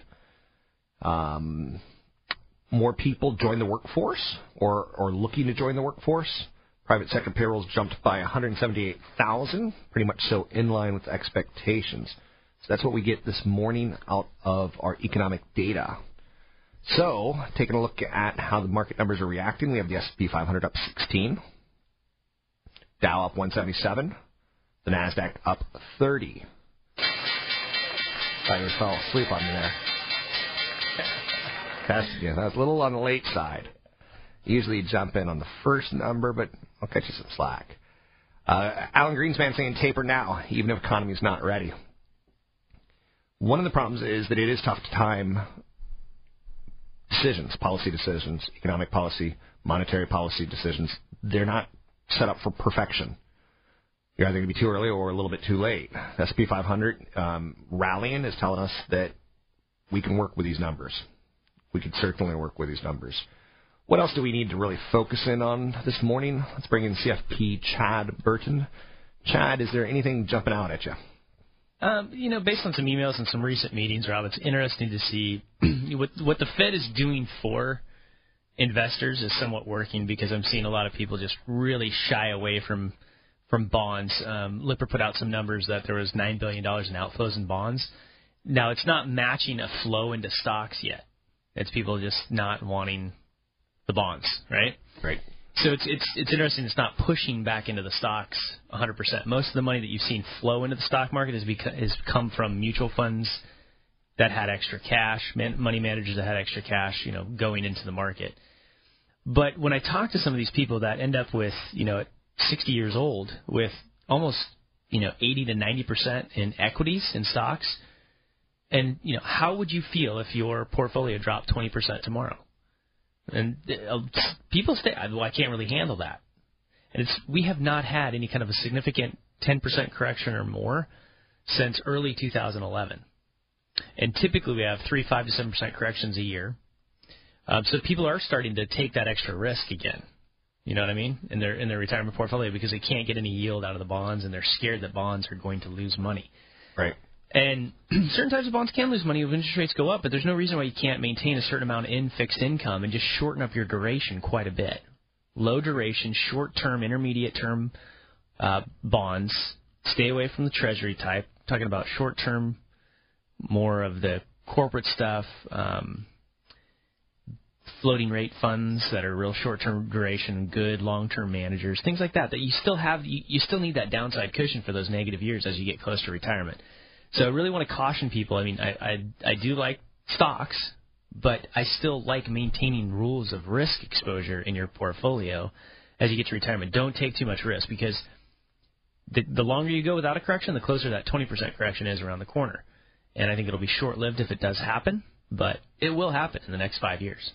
Um, more people joined the workforce or, or looking to join the workforce. Private sector payrolls jumped by 178,000, pretty much so in line with expectations. So that's what we get this morning out of our economic data. So, taking a look at how the market numbers are reacting, we have the S&P 500 up 16, Dow up 177, the Nasdaq up 30. I just fell asleep on me there. That's, yeah, that's a little on the late side. Usually jump in on the first number, but I'll catch you some slack. Uh, Alan Greenspan saying taper now, even if economy's not ready. One of the problems is that it is tough to time decisions, policy decisions, economic policy, monetary policy decisions. They're not set up for perfection. You're either going to be too early or a little bit too late. The S&P 500 um, rallying is telling us that we can work with these numbers. We could certainly work with these numbers. What else do we need to really focus in on this morning? Let's bring in CFP Chad Burton. Chad, is there anything jumping out at you? Um, you know, based on some emails and some recent meetings, Rob, it's interesting to see what what the Fed is doing for investors is somewhat working because I'm seeing a lot of people just really shy away from from bonds. Um, Lipper put out some numbers that there was nine billion dollars in outflows in bonds. Now it's not matching a flow into stocks yet. It's people just not wanting the bonds, right? Right. So it's it's it's interesting. It's not pushing back into the stocks 100%. Most of the money that you've seen flow into the stock market has beca- has come from mutual funds that had extra cash, man, money managers that had extra cash, you know, going into the market. But when I talk to some of these people that end up with, you know, at 60 years old with almost, you know, 80 to 90% in equities in stocks, and you know, how would you feel if your portfolio dropped 20% tomorrow? And uh, people say, well, I can't really handle that. And it's we have not had any kind of a significant 10% correction or more since early 2011. And typically we have three, five to seven percent corrections a year. Um, so people are starting to take that extra risk again. You know what I mean? In their in their retirement portfolio because they can't get any yield out of the bonds and they're scared that bonds are going to lose money. Right. And certain types of bonds can lose money if interest rates go up, but there's no reason why you can't maintain a certain amount in fixed income and just shorten up your duration quite a bit. Low duration, short term, intermediate term uh, bonds. Stay away from the treasury type. talking about short term, more of the corporate stuff, um, floating rate funds that are real short term duration, good long term managers, things like that. That you still have, you, you still need that downside cushion for those negative years as you get close to retirement. So I really want to caution people. I mean, I, I I do like stocks, but I still like maintaining rules of risk exposure in your portfolio as you get to retirement. Don't take too much risk because the the longer you go without a correction, the closer that 20% correction is around the corner. And I think it'll be short-lived if it does happen, but it will happen in the next 5 years.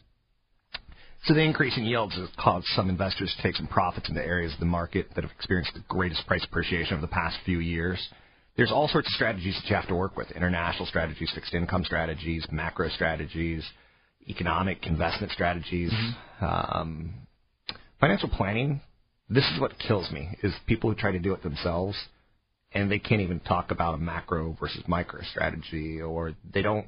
So the increase in yields has caused some investors to take some profits into areas of the market that have experienced the greatest price appreciation over the past few years. There's all sorts of strategies that you have to work with: international strategies, fixed income strategies, macro strategies, economic investment strategies, um, financial planning. This is what kills me: is people who try to do it themselves and they can't even talk about a macro versus micro strategy, or they don't.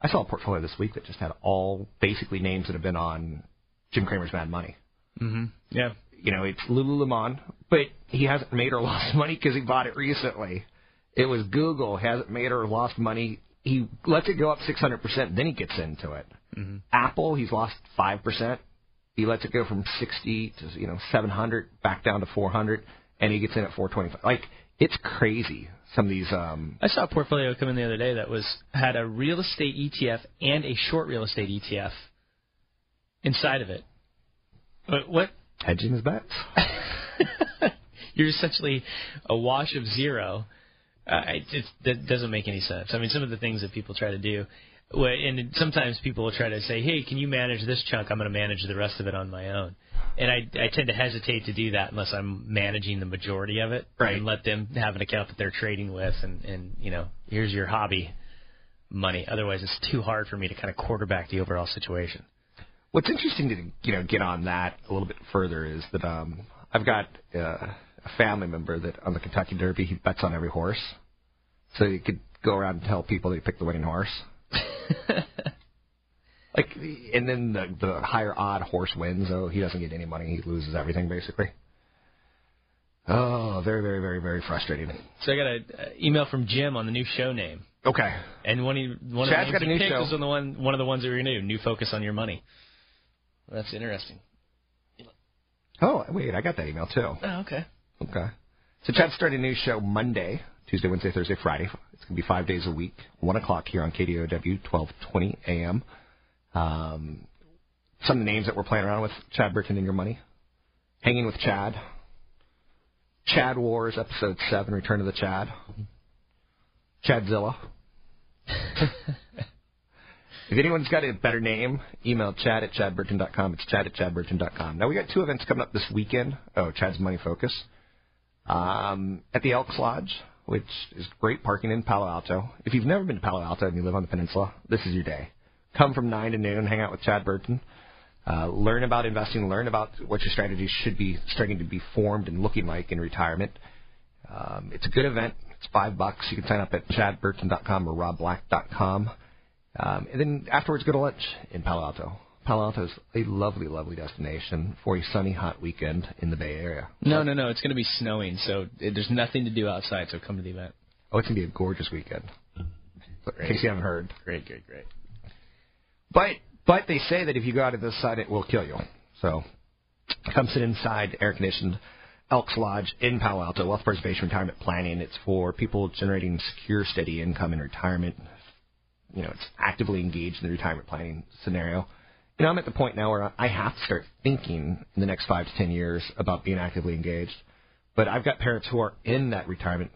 I saw a portfolio this week that just had all basically names that have been on Jim Cramer's Mad Money. Mm-hmm. Yeah. You know, it's Lululemon, but he hasn't made or lost money because he bought it recently. It was Google hasn't made or lost money. He lets it go up 600%, then he gets into it. Mm-hmm. Apple, he's lost 5%. He lets it go from 60 to, you know, 700 back down to 400, and he gets in at 425. Like, it's crazy. Some of these, um, I saw a portfolio come in the other day that was had a real estate ETF and a short real estate ETF inside of it. But what? Hedging his bets. You're essentially a wash of zero. Uh, it, it that doesn't make any sense. I mean, some of the things that people try to do, well, and sometimes people will try to say, "Hey, can you manage this chunk? I'm going to manage the rest of it on my own." And I, I tend to hesitate to do that unless I'm managing the majority of it, Right. and let them have an account that they're trading with, and and you know, here's your hobby money. Otherwise, it's too hard for me to kind of quarterback the overall situation. What's interesting to you know get on that a little bit further is that um, I've got uh, a family member that on the Kentucky Derby he bets on every horse, so you could go around and tell people they picked the winning horse. like, and then the the higher odd horse wins. Oh, he doesn't get any money; he loses everything basically. Oh, very, very, very, very frustrating. So I got an email from Jim on the new show name. Okay. And one of one Chad's of got the a names new he picked show. was on the one one of the ones that we were gonna. New focus on your money. Well, that's interesting. Oh, wait, I got that email too. Oh, okay. Okay. So Chad's starting a new show Monday, Tuesday, Wednesday, Thursday, Friday. It's going to be five days a week, 1 o'clock here on KDOW, 1220 a.m. Um, some of the names that we're playing around with, Chad Burton and Your Money, Hanging with Chad, Chad Wars, Episode 7, Return of the Chad, Chadzilla. If anyone's got a better name, email chad at chadburton.com. It's chad at chadburton.com. Now, we got two events coming up this weekend. Oh, Chad's Money Focus. Um, at the Elks Lodge, which is great parking in Palo Alto. If you've never been to Palo Alto and you live on the peninsula, this is your day. Come from 9 to noon, hang out with Chad Burton. Uh, learn about investing, learn about what your strategies should be starting to be formed and looking like in retirement. Um, it's a good event. It's five bucks. You can sign up at chadburton.com or robblack.com. Um, and then afterwards, go to lunch in Palo Alto. Palo Alto is a lovely, lovely destination for a sunny, hot weekend in the Bay Area. No, no, no. It's going to be snowing, so it, there's nothing to do outside. So come to the event. Oh, it's going to be a gorgeous weekend. In case you haven't heard. Great, great, great. But but they say that if you go out of this side, it will kill you. So come sit inside air conditioned Elks Lodge in Palo Alto. Wealth Preservation Retirement Planning. It's for people generating secure, steady income in retirement. You know, it's actively engaged in the retirement planning scenario. You know, I'm at the point now where I have to start thinking in the next five to ten years about being actively engaged. But I've got parents who are in that retirement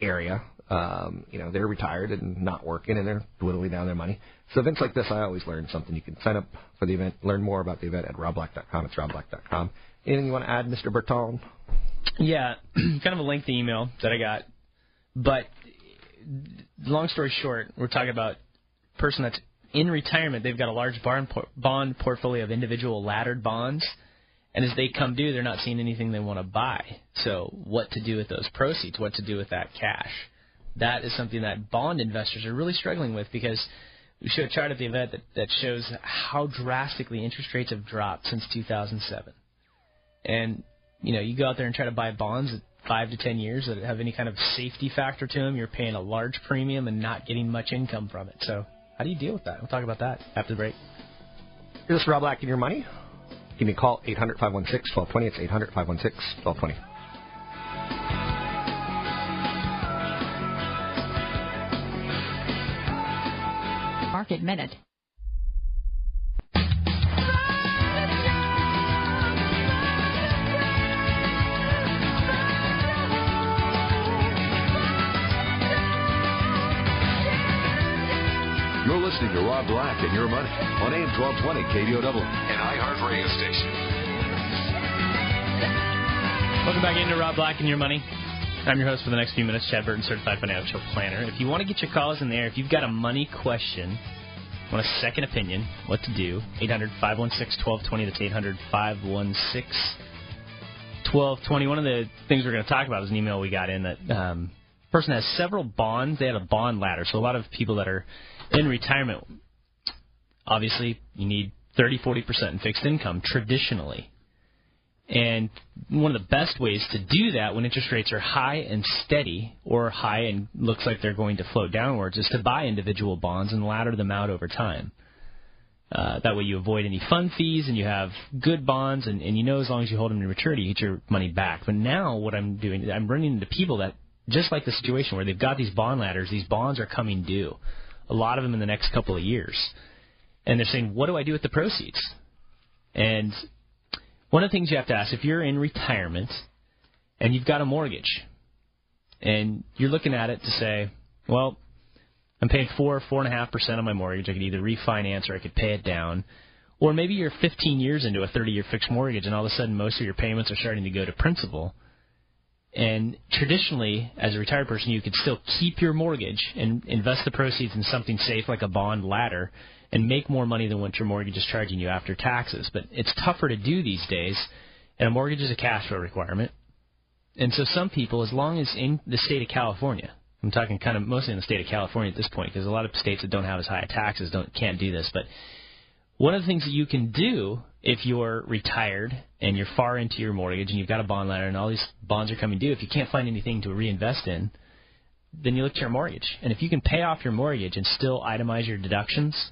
area. Um, you know, they're retired and not working, and they're dwindling down their money. So events like this, I always learn something. You can sign up for the event, learn more about the event at robblack.com. It's robblack.com. Anything you want to add, Mr. Burton? Yeah, kind of a lengthy email that I got, but long story short, we're talking about a person that's in retirement. They've got a large bond portfolio of individual laddered bonds, and as they come due, they're not seeing anything they want to buy. So, what to do with those proceeds? What to do with that cash? That is something that bond investors are really struggling with because we showed a chart at the event that, that shows how drastically interest rates have dropped since 2007. And you know, you go out there and try to buy bonds five to ten years that have any kind of safety factor to them. You're paying a large premium and not getting much income from it. So, how do you deal with that? We'll talk about that after the break. Is this Rob Black and your money? Give me a call, 800 516 1220. It's 800 516 1220. Market Minute. Listening Black and Your Money on AM 1220 KDOW, an iHeart radio station. Welcome back into Rob Black and Your Money. I'm your host for the next few minutes, Chad Burton, Certified Financial Planner. If you want to get your calls in there, if you've got a money question, want a second opinion, what to do, 800 516 1220. That's 800 516 1220. One of the things we're going to talk about is an email we got in that um, person has several bonds. They have a bond ladder. So a lot of people that are in retirement, obviously, you need 30, 40% in fixed income traditionally. And one of the best ways to do that when interest rates are high and steady or high and looks like they're going to float downwards is to buy individual bonds and ladder them out over time. Uh, that way you avoid any fund fees and you have good bonds and, and you know as long as you hold them to maturity you get your money back. But now what I'm doing, I'm running into people that just like the situation where they've got these bond ladders, these bonds are coming due. A lot of them in the next couple of years. And they're saying, what do I do with the proceeds? And one of the things you have to ask if you're in retirement and you've got a mortgage and you're looking at it to say, well, I'm paying four, four and a half percent on my mortgage. I could either refinance or I could pay it down. Or maybe you're 15 years into a 30 year fixed mortgage and all of a sudden most of your payments are starting to go to principal. And traditionally, as a retired person, you could still keep your mortgage and invest the proceeds in something safe like a bond ladder and make more money than what your mortgage is charging you after taxes. But it's tougher to do these days, and a mortgage is a cash flow requirement. And so some people, as long as in the state of California, I'm talking kind of mostly in the state of California at this point, because a lot of states that don't have as high taxes don't can't do this. But one of the things that you can do if you're retired and you're far into your mortgage and you've got a bond ladder and all these bonds are coming due, if you can't find anything to reinvest in, then you look to your mortgage. And if you can pay off your mortgage and still itemize your deductions,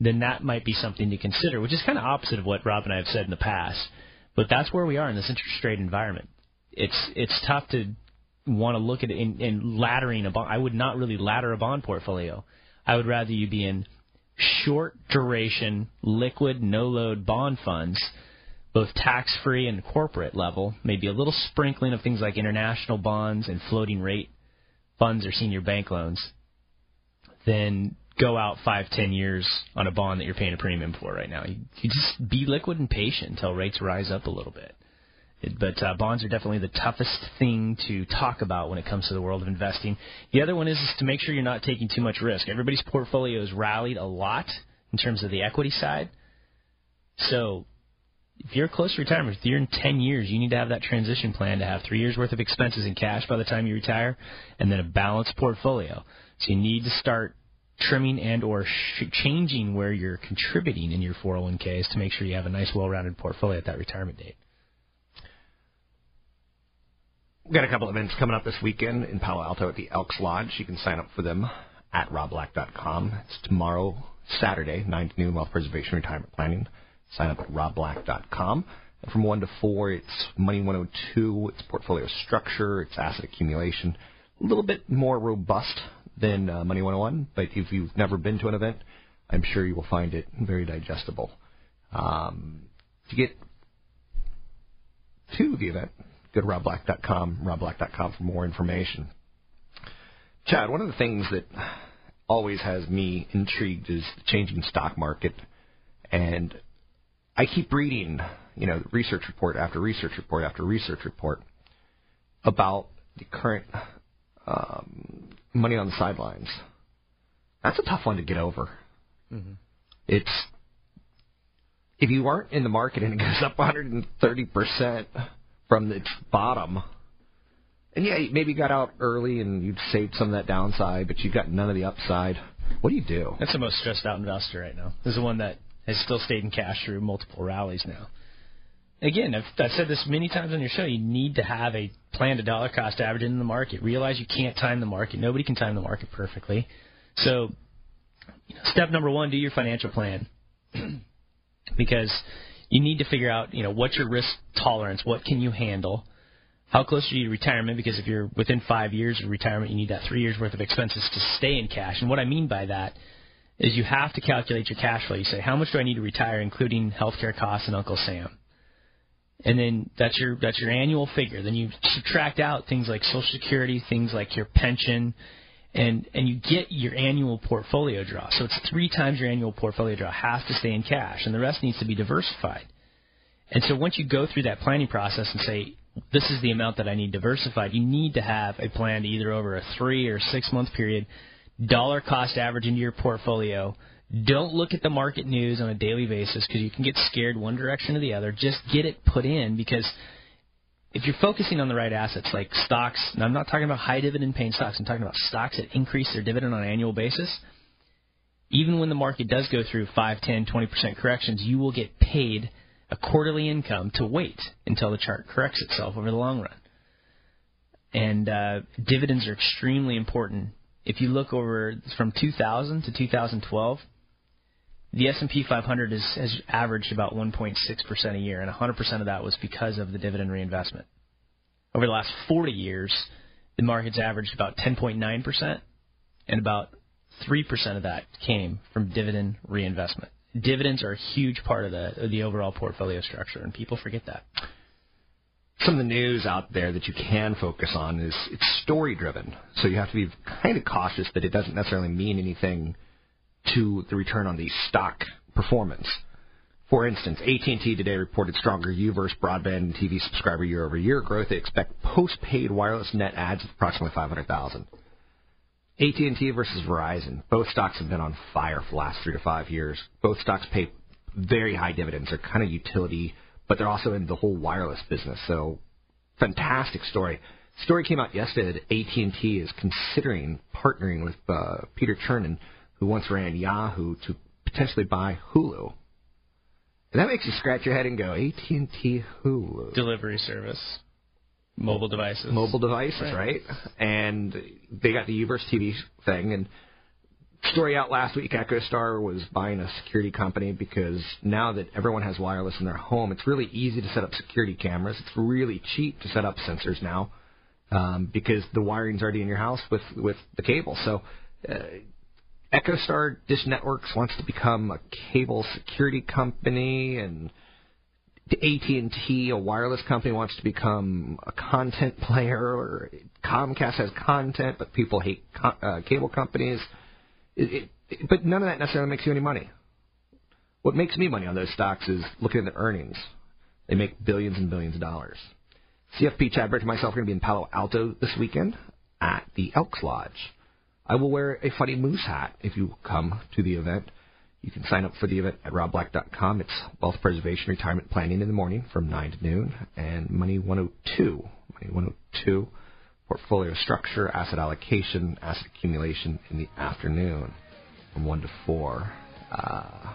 then that might be something to consider, which is kind of opposite of what Rob and I have said in the past. But that's where we are in this interest rate environment. It's it's tough to want to look at it in, in laddering a bond. I would not really ladder a bond portfolio. I would rather you be in short duration, liquid, no load bond funds, both tax free and corporate level, maybe a little sprinkling of things like international bonds and floating rate funds or senior bank loans, then go out five, ten years on a bond that you're paying a premium for right now. You, you just be liquid and patient until rates rise up a little bit. It, but uh, bonds are definitely the toughest thing to talk about when it comes to the world of investing. The other one is, is to make sure you're not taking too much risk. Everybody's portfolio has rallied a lot in terms of the equity side. So if you're close to retirement, if you're in 10 years, you need to have that transition plan to have three years worth of expenses in cash by the time you retire, and then a balanced portfolio. So you need to start trimming and or sh- changing where you're contributing in your 401k is to make sure you have a nice, well-rounded portfolio at that retirement date. We've got a couple events coming up this weekend in Palo Alto at the Elks Lodge. You can sign up for them at robblack.com. It's tomorrow, Saturday, 9 to noon, Wealth Preservation Retirement Planning. Sign up at robblack.com. And from 1 to 4, it's Money 102. It's portfolio structure. It's asset accumulation. A little bit more robust than uh, Money 101, but if you've never been to an event, I'm sure you will find it very digestible. Um, to get to the event, go to robblack.com, robblack.com for more information. Chad, one of the things that always has me intrigued is the changing stock market. And I keep reading, you know, research report after research report after research report about the current um, money on the sidelines. That's a tough one to get over. Mm-hmm. It's if you aren't in the market and it goes up 130 percent from its bottom, and yeah, maybe you got out early and you've saved some of that downside, but you've got none of the upside. What do you do? That's the most stressed out investor right now. This is the one that has still stayed in cash through multiple rallies now. Again, I've, I've said this many times on your show. You need to have a plan to dollar cost average in the market. Realize you can't time the market. Nobody can time the market perfectly. So, you know, step number one: do your financial plan, because you need to figure out, you know, what's your risk tolerance. What can you handle? How close are you to retirement? Because if you're within five years of retirement, you need that three years worth of expenses to stay in cash. And what I mean by that is you have to calculate your cash flow. You say, how much do I need to retire, including healthcare costs and Uncle Sam? And then that's your that's your annual figure. Then you subtract out things like Social Security, things like your pension, and and you get your annual portfolio draw. So it's three times your annual portfolio draw has to stay in cash, and the rest needs to be diversified. And so once you go through that planning process and say, this is the amount that I need diversified. You need to have a plan to either over a three or six month period, dollar cost average into your portfolio. Don't look at the market news on a daily basis because you can get scared one direction or the other. Just get it put in because if you're focusing on the right assets like stocks, and I'm not talking about high dividend paying stocks, I'm talking about stocks that increase their dividend on an annual basis. Even when the market does go through 5, 10, 20% corrections, you will get paid a quarterly income to wait until the chart corrects itself over the long run. And uh, dividends are extremely important. If you look over from 2000 to 2012, the S&P 500 is, has averaged about 1.6% a year, and 100% of that was because of the dividend reinvestment. Over the last 40 years, the market's averaged about 10.9%, and about 3% of that came from dividend reinvestment. Dividends are a huge part of the of the overall portfolio structure, and people forget that. Some of the news out there that you can focus on is it's story driven, so you have to be kind of cautious that it doesn't necessarily mean anything to the return on the stock performance. For instance, AT&T today reported stronger U-verse broadband and TV subscriber year-over-year growth. They expect post-paid wireless net adds of approximately 500,000. AT&T versus Verizon. Both stocks have been on fire for the last three to five years. Both stocks pay very high dividends. They're kind of utility, but they're also in the whole wireless business. So, fantastic story. Story came out yesterday that AT&T is considering partnering with uh, Peter Chernin, who once ran Yahoo, to potentially buy Hulu. And that makes you scratch your head and go, AT&T Hulu. Delivery service, mobile devices, mobile devices, Right. right? And they got the Uverse TV thing. And story out last week, EchoStar was buying a security company because now that everyone has wireless in their home, it's really easy to set up security cameras. It's really cheap to set up sensors now um, because the wiring's already in your house with with the cable. So. Uh, EchoStar Dish Networks wants to become a cable security company, and AT&T, a wireless company, wants to become a content player. Or Comcast has content, but people hate co- uh, cable companies. It, it, but none of that necessarily makes you any money. What makes me money on those stocks is looking at the earnings. They make billions and billions of dollars. CFP Chad Burton and myself are going to be in Palo Alto this weekend at the Elks Lodge. I will wear a funny moose hat if you come to the event. You can sign up for the event at robblack.com. It's wealth preservation retirement planning in the morning from 9 to noon and Money 102. Money 102, portfolio structure, asset allocation, asset accumulation in the afternoon from 1 to 4. Uh,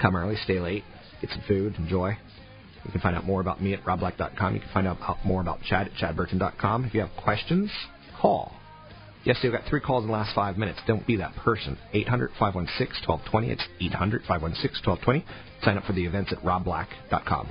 come early, stay late, get some food, enjoy. You can find out more about me at robblack.com. You can find out more about Chad at chadburton.com. If you have questions, call Yesterday we got three calls in the last five minutes. Don't be that person. 800 516 1220. It's 800 516 1220. Sign up for the events at robblack.com.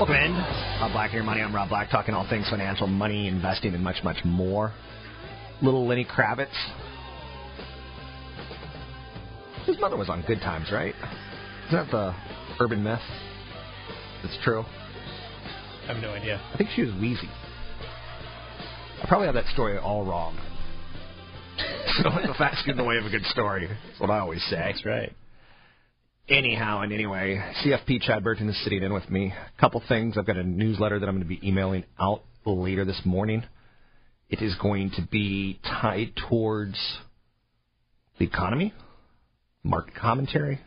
Welcome in. Rob Black, your money. I'm Rob Black, talking all things financial, money, investing, and much, much more. Little Lenny Kravitz. His mother was on Good Times, right? Isn't that the urban myth? It's true. I have no idea. I think she was Weezy. I probably have that story all wrong. so the facts get in the way of a good story. That's what I always say. That's right. Anyhow and anyway, CFP Chad Burton is sitting in with me. A couple things. I've got a newsletter that I'm going to be emailing out later this morning. It is going to be tied towards the economy, market commentary.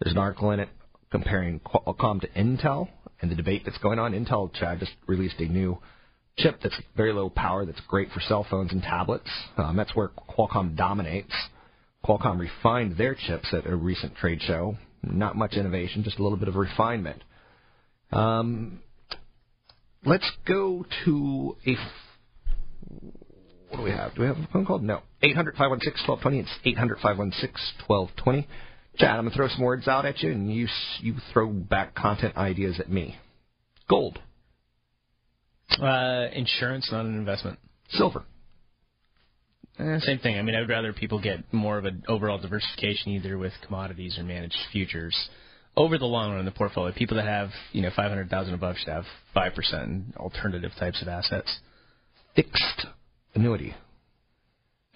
There's an article in it comparing Qualcomm to Intel and the debate that's going on. Intel, Chad, just released a new chip that's very low power that's great for cell phones and tablets. Um, that's where Qualcomm dominates. Qualcomm refined their chips at a recent trade show. Not much innovation, just a little bit of refinement. Um, let's go to a. What do we have? Do we have a phone call? No. 800 516 1220. It's 800 516 1220. Chad, I'm going to throw some words out at you, and you, you throw back content ideas at me. Gold, Uh, insurance, not an investment. silver, Eh, same thing. I mean, I would rather people get more of an overall diversification, either with commodities or managed futures, over the long run in the portfolio. People that have, you know, five hundred thousand above should have five percent alternative types of assets. fixed annuity.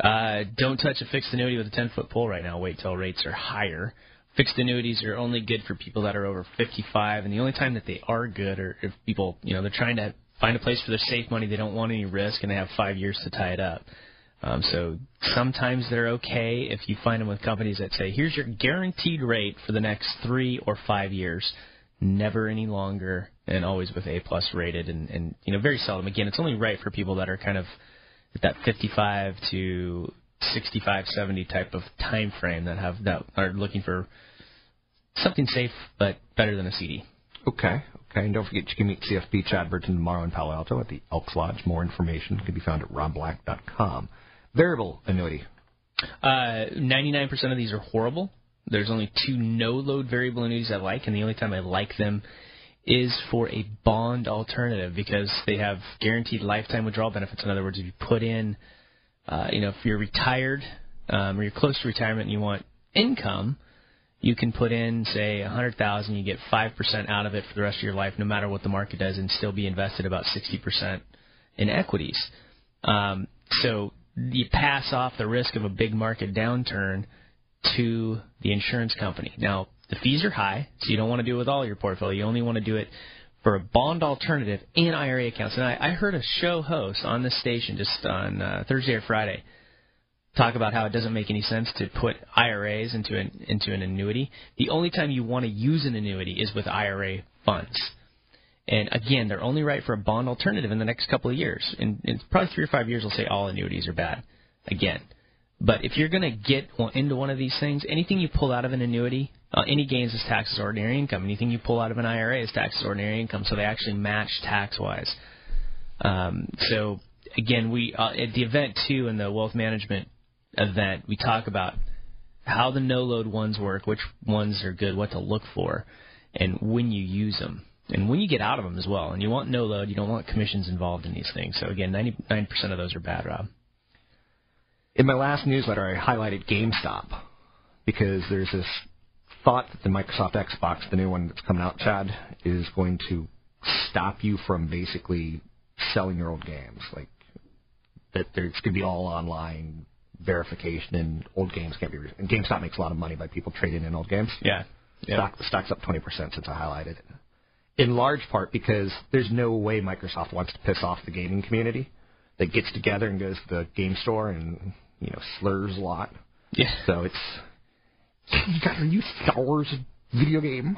Uh, don't touch a fixed annuity with a 10 foot pole right now. Wait till rates are higher. Fixed annuities are only good for people that are over 55, and the only time that they are good are if people, you know, they're trying to find a place for their safe money. They don't want any risk, and they have five years to tie it up. Um, so sometimes they're okay if you find them with companies that say, here's your guaranteed rate for the next three or five years, never any longer, and always with A plus rated, and, and you know very seldom. Again, it's only right for people that are kind of at that 55 to 65, 70 type of time frame that have that are looking for something safe but better than a CD. Okay. Okay. And don't forget you can meet CFP Chad Burton tomorrow in Palo Alto at the Elks Lodge. More information can be found at robblack.com. Variable annuity. Uh, 99% of these are horrible. There's only two no-load variable annuities I like, and the only time I like them is for a bond alternative because they have guaranteed lifetime withdrawal benefits. In other words, if you put in, uh, you know, if you're retired um, or you're close to retirement and you want income, you can put in, say, a hundred thousand. You get five percent out of it for the rest of your life, no matter what the market does, and still be invested about sixty percent in equities. Um, so you pass off the risk of a big market downturn to the insurance company. Now, the fees are high, so you don't want to do it with all your portfolio. You only want to do it for a bond alternative in IRA accounts. And I, I heard a show host on this station just on uh, Thursday or Friday talk about how it doesn't make any sense to put IRAs into an into an annuity. The only time you want to use an annuity is with IRA funds. And again, they're only right for a bond alternative in the next couple of years. In, in probably three or five years, they'll say all annuities are bad. Again, but if you're going to get into one of these things, anything you pull out of an annuity, uh, any gains is taxed as ordinary income. Anything you pull out of an IRA is taxed as ordinary income. So they actually match tax wise. Um, so again, we uh, at the event too in the wealth management event, we talk about how the no load ones work, which ones are good, what to look for, and when you use them. And when you get out of them as well, and you want no load, you don't want commissions involved in these things. So again, 99% of those are bad, Rob. In my last newsletter, I highlighted GameStop because there's this thought that the Microsoft Xbox, the new one that's coming out, Chad, is going to stop you from basically selling your old games. Like that, there's going to be all online verification, and old games can't be. Re- and GameStop makes a lot of money by people trading in old games. Yeah. Yeah. Stock, the stock's up 20% since I highlighted it. In large part because there's no way Microsoft wants to piss off the gaming community that gets together and goes to the game store and, you know, slurs a lot. Yeah. So it's, you got a new Star Wars video game?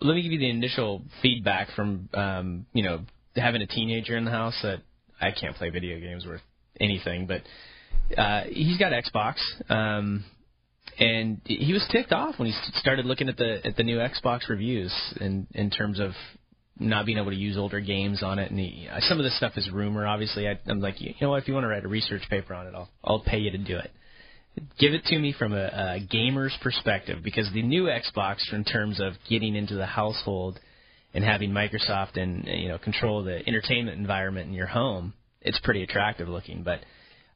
let me give you the initial feedback from um, you know having a teenager in the house that I can't play video games worth anything, but uh, he's got Xbox, um, and he was ticked off when he started looking at the at the new Xbox reviews in in terms of not being able to use older games on it, and he, some of this stuff is rumor. Obviously, I, I'm like, you know what? If you want to write a research paper on it, I'll I'll pay you to do it give it to me from a, a gamer's perspective because the new Xbox, in terms of getting into the household and having Microsoft and you know control the entertainment environment in your home, it's pretty attractive looking. But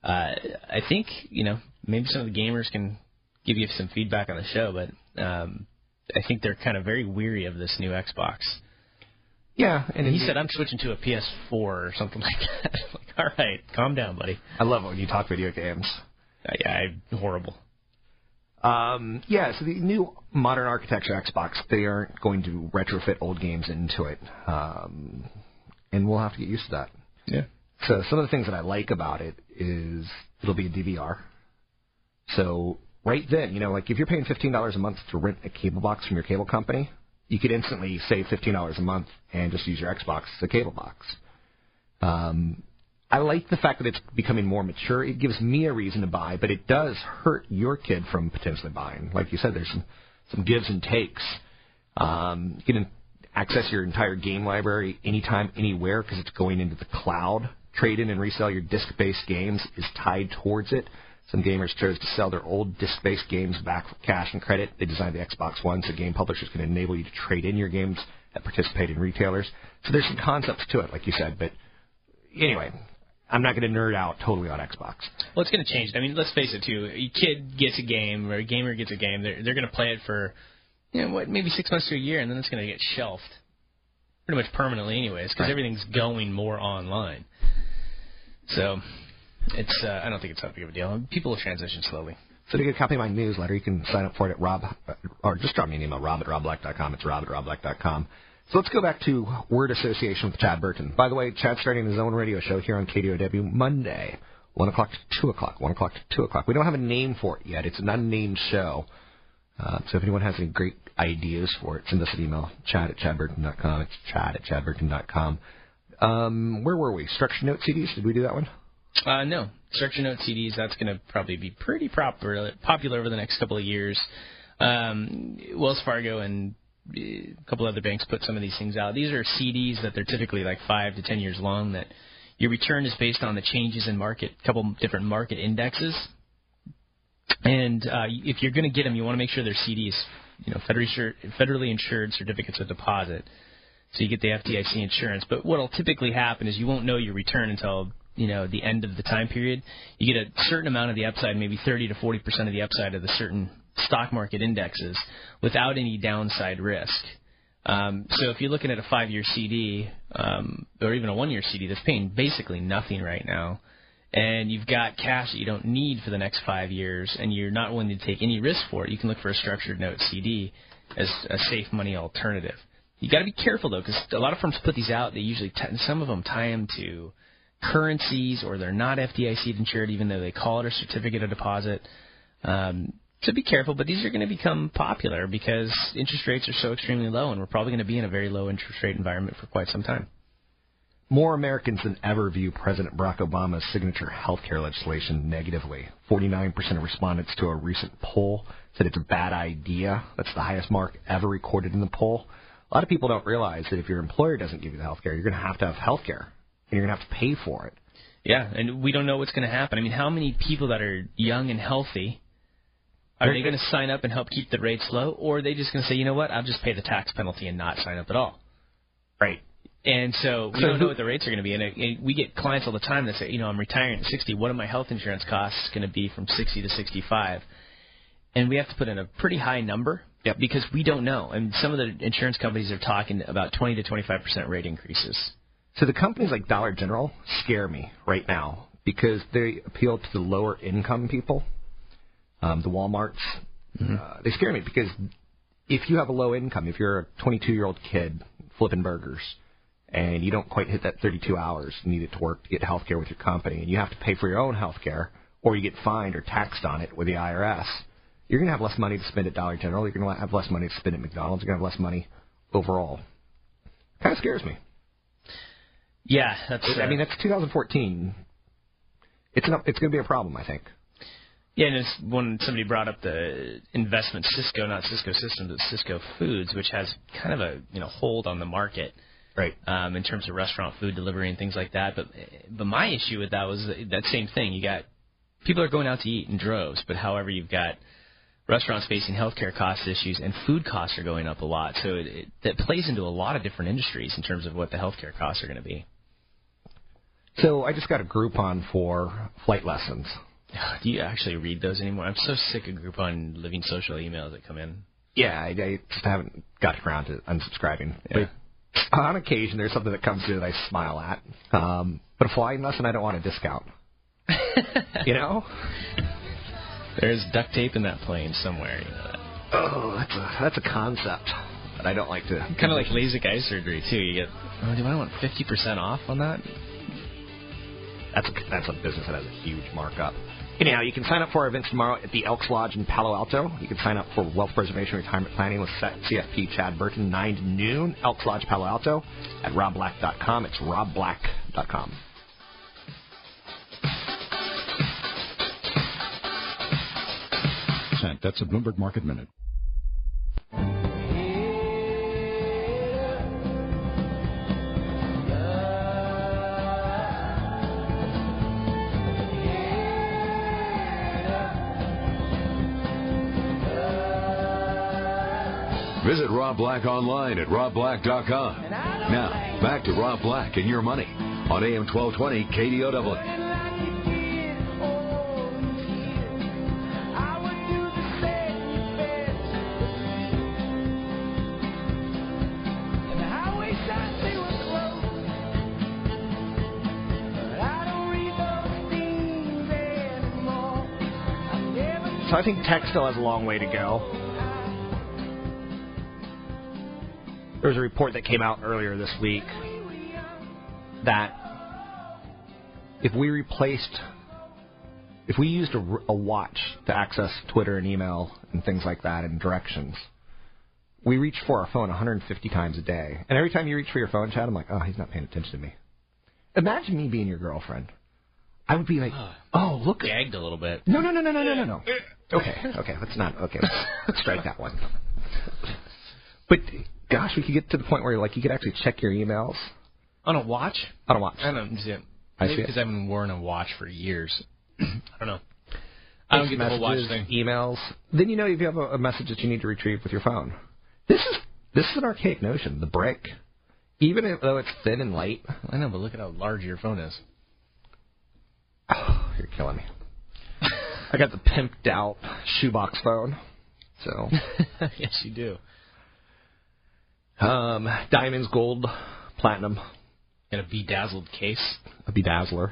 uh, I think you know maybe some of the gamers can give you some feedback on the show, but um, I think they're kind of very weary of this new Xbox. Yeah, and And he said, "I'm switching to a PS4 or something like that." Like, all right, calm down, buddy. I love it when you talk video games. Uh, yeah, I, horrible. Um, yeah, so the new modern architecture Xbox, they aren't going to retrofit old games into it. Um, and we'll have to get used to that. Yeah. So some of the things that I like about it is it'll be a DVR. So right then, you know, like if you're paying fifteen dollars a month to rent a cable box from your cable company, you could instantly save fifteen dollars a month and just use your Xbox as a cable box. Um, I like the fact that it's becoming more mature. It gives me a reason to buy, but it does hurt your kid from potentially buying. Like you said, there's some some gives and takes. Um, you can access your entire game library anytime, anywhere because it's going into the cloud. Trade in and resell your disc-based games is tied towards it. Some gamers chose to sell their old disc-based games back for cash and credit. They designed the Xbox One so game publishers can enable you to trade in your games at participating retailers. So there's some concepts to it, like you said. But anyway, I'm not going to nerd out totally on Xbox. Well, it's going to change. I mean, let's face it, too. A kid gets a game, or a gamer gets a game. They're they're going to play it for, you know, what maybe six months to a year, and then it's going to get shelved, pretty much permanently, anyways, because Right. everything's going more online. So, it's uh, I don't think it's that big of a deal. People will transition slowly. So to get a copy of my newsletter, you can sign up for it at Rob, or just drop me an email, rob at robblack.com. It's rob at robblack.com. So let's go back to word association with Chad Burton. By the way, Chad's starting his own radio show here on KDOW Monday, 1 o'clock to 2 o'clock. 1 o'clock to 2 o'clock. We don't have a name for it yet. It's an unnamed show. Uh, so if anyone has any great ideas for it, send us an email, chad at chadburton.com. It's chad at chadburton.com. Um, where were we? Structure note CDs? Did we do that one? Uh, no, structure note CDs. That's going to probably be pretty proper, popular over the next couple of years. Um, Wells Fargo and uh, a couple other banks put some of these things out. These are CDs that they're typically like five to ten years long. That your return is based on the changes in market, a couple different market indexes. And uh, if you're going to get them, you want to make sure they're CDs, you know, federally federally insured certificates of deposit. So you get the FDIC insurance. But what'll typically happen is you won't know your return until you know the end of the time period. You get a certain amount of the upside, maybe 30 to 40 percent of the upside of the certain stock market indexes, without any downside risk. Um, so if you're looking at a five-year CD um, or even a one-year CD that's paying basically nothing right now, and you've got cash that you don't need for the next five years, and you're not willing to take any risk for it, you can look for a structured note CD as a safe money alternative. You got to be careful though, because a lot of firms put these out. They usually t- some of them tie them to currencies, or they're not FDIC insured, even though they call it a certificate of deposit. Um, so be careful, but these are going to become popular because interest rates are so extremely low, and we're probably going to be in a very low interest rate environment for quite some time. More Americans than ever view President Barack Obama's signature health care legislation negatively. 49% of respondents to a recent poll said it's a bad idea. That's the highest mark ever recorded in the poll. A lot of people don't realize that if your employer doesn't give you the health care, you're going to have to have health care, you're going to have to pay for it. Yeah, and we don't know what's going to happen. I mean, how many people that are young and healthy are they going to sign up and help keep the rates low, or are they just going to say, you know what, I'll just pay the tax penalty and not sign up at all? Right. And so we So don't know what the rates are going to be. And, and we get clients all the time that say, you know, I'm retiring at 60. What are my health insurance costs going to be from 60 to 65? And we have to put in a pretty high number Yep. because we don't know. And some of the insurance companies are talking about 20 to 25 percent rate increases. So the companies like Dollar General scare me right now because they appeal to the lower income people. Um, the WalMarts, uh, they scare me because if you have a low income, if you're a 22 year old kid flipping burgers and you don't quite hit that 32 hours needed to work to get health care with your company and you have to pay for your own health care or you get fined or taxed on it with the IRS, you're going to have less money to spend at Dollar General. You're going to have less money to spend at McDonald's. You're going to have less money overall. Kind of scares me. Yeah, that's. I mean, that's 2014. It's an, it's going to be a problem, I think. Yeah, and it's when somebody brought up the investment Sysco, not Cisco Systems, but Sysco Foods, which has kind of a you know hold on the market, right? Um, in terms of restaurant food delivery and things like that. But but my issue with that was that, that same thing. You got people are going out to eat in droves, but however you've got restaurants facing healthcare cost issues and food costs are going up a lot. So it, it that plays into a lot of different industries in terms of what the healthcare costs are going to be. So I just got a Groupon for flight lessons. Do you actually read those anymore? I'm so sick of Groupon LivingSocial emails that come in. Yeah, I, I just haven't got around to unsubscribing. But on occasion, there's something that comes through that I smile at. Um, but a flying lesson, I don't want a discount. you know? There's duct tape in that plane somewhere. You know that. Oh, that's a that's a concept that I don't like to. Kind of like LASIK eye surgery too. You get, oh, do I want 50% off on that? That's a, that's a business that has a huge markup. Anyhow, you can sign up for our events tomorrow at the Elks Lodge in Palo Alto. You can sign up for Wealth Preservation Retirement Planning with CFP Chad Burton, 9 to noon, Elks Lodge, Palo Alto, at robblack.com. It's robblack.com. That's a Bloomberg Market Minute. Visit Rob Black online at robblack.com. Now, back to Rob Black and your money on AM 1220 KDOW. So I think tech still has a long way to go. There was a report that came out earlier this week that if we replaced, if we used a, a watch to access Twitter and email and things like that and directions, we reach for our phone 150 times a day. And every time you reach for your phone, Chad, I'm like, oh, he's not paying attention to me. Imagine me being your girlfriend. I would be like, oh, look. Gagged a little bit. No, no, no, no, no, no, no, no. Okay, okay, let's not. Okay, let's strike that one. But gosh, we could get to the point where like you could actually check your emails On a watch? on a watch. I don't. I Maybe see it. because I haven't worn a watch for years. I don't know. I don't get the whole watch thing. Emails. Then you know if you have a, a message that you need to retrieve with your phone. This is this is an archaic notion. The brick, even if, though it's thin and light. I know, but look at how large your phone is. Oh, you're killing me. I got the pimped out shoebox phone. So, yes, you do. Um, diamonds, gold, platinum, In a bedazzled case. a bedazzler.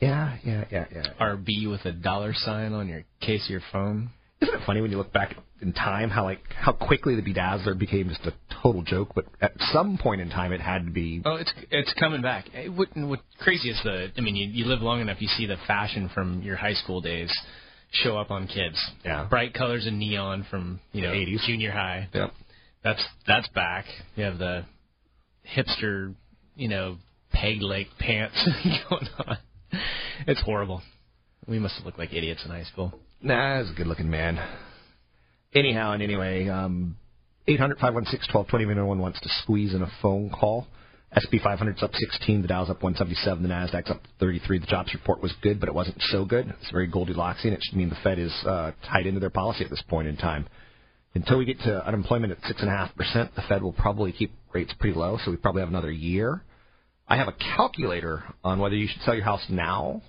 Yeah, yeah, yeah, yeah. RB with a dollar sign on your case of your phone. Isn't it funny when you look back in time how like how quickly the bedazzler became just a total joke? But at some point in time, it had to be. Oh, it's it's coming back. Eh, What what crazy is the? I mean, you, you live long enough, you see the fashion from your high school days show up on kids. Yeah. Bright colors and neon from you know 80s. junior high. Yep. That's that's back. You have the hipster, you know, peg leg pants going on. It's horrible. We must have looked like idiots in high school. Nah, he's a good looking man. Anyhow and anyway, um, 800 516 1220 if anyone wants to squeeze in a phone call. SP 500's up 16, the Dow's up 177, the Nasdaq's up 33. The jobs report was good, but it wasn't so good. It's very Goldilocks, and it should mean the Fed is uh, tied into their policy at this point in time. Until we get to unemployment at six and a half percent, the Fed will probably keep rates pretty low, so we probably have another year. I have a calculator on whether you should sell your house now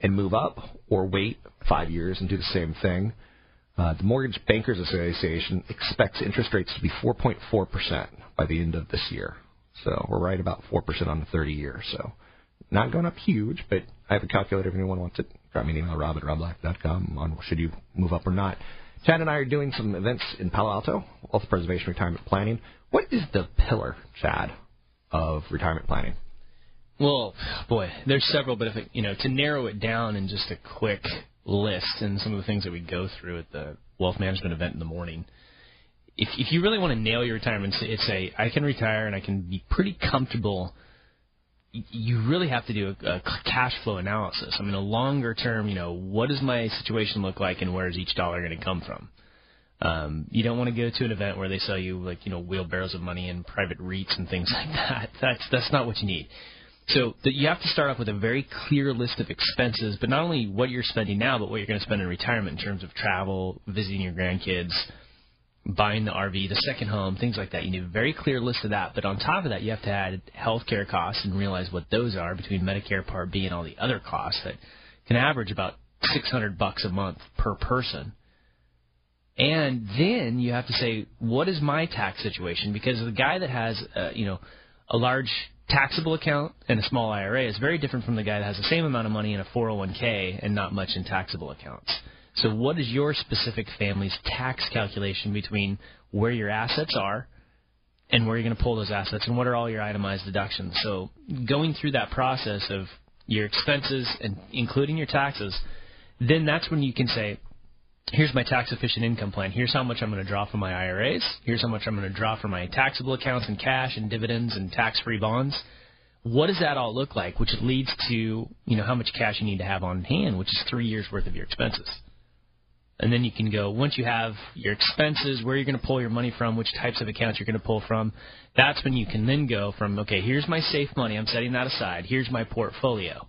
and move up or wait five years and do the same thing. Uh, the Mortgage Bankers Association expects interest rates to be 4.4% by the end of this year. So we're right about 4% on the 30 year. So not going up huge, but I have a calculator if anyone wants it. Drop me an email, rob at robblack.com on should you move up or not. Chad and I are doing some events in Palo Alto, wealth preservation, retirement planning. What is the pillar, Chad, of retirement planning? Well, boy, there's several, but if it, you know, to narrow it down in just a quick list and some of the things that we go through at the wealth management event in the morning, if if you really want to nail your retirement, it's a I can retire and I can be pretty comfortable. You really have to do a, a cash flow analysis. I mean, a longer term, you know, what does my situation look like, and where is each dollar going to come from? Um, you don't want to go to an event where they sell you like you know wheelbarrows of money and private REITs and things like that. That's that's not what you need. So that you have to start off with a very clear list of expenses, but not only what you're spending now, but what you're going to spend in retirement in terms of travel, visiting your grandkids, buying the RV, the second home, things like that. You need a very clear list of that. But on top of that, you have to add healthcare costs and realize what those are between Medicare Part B and all the other costs that can average about 600 bucks a month per person. And then you have to say, what is my tax situation? Because the guy that has, uh, you know, a large taxable account and a small IRA is very different from the guy that has the same amount of money in a 401k and not much in taxable accounts. So, what is your specific family's tax calculation between where your assets are and where you're going to pull those assets and what are all your itemized deductions? So, going through that process of your expenses and including your taxes, then that's when you can say, here's my tax efficient income plan. Here's how much I'm going to draw from my IRAs. Here's how much I'm going to draw from my taxable accounts and cash and dividends and tax free bonds. What does that all look like? Which leads to, you know, how much cash you need to have on hand, which is three years worth of your expenses. And then you can go, once you have your expenses, where you're going to pull your money from, which types of accounts you're going to pull from, that's when you can then go from, okay, here's my safe money, I'm setting that aside. Here's my portfolio.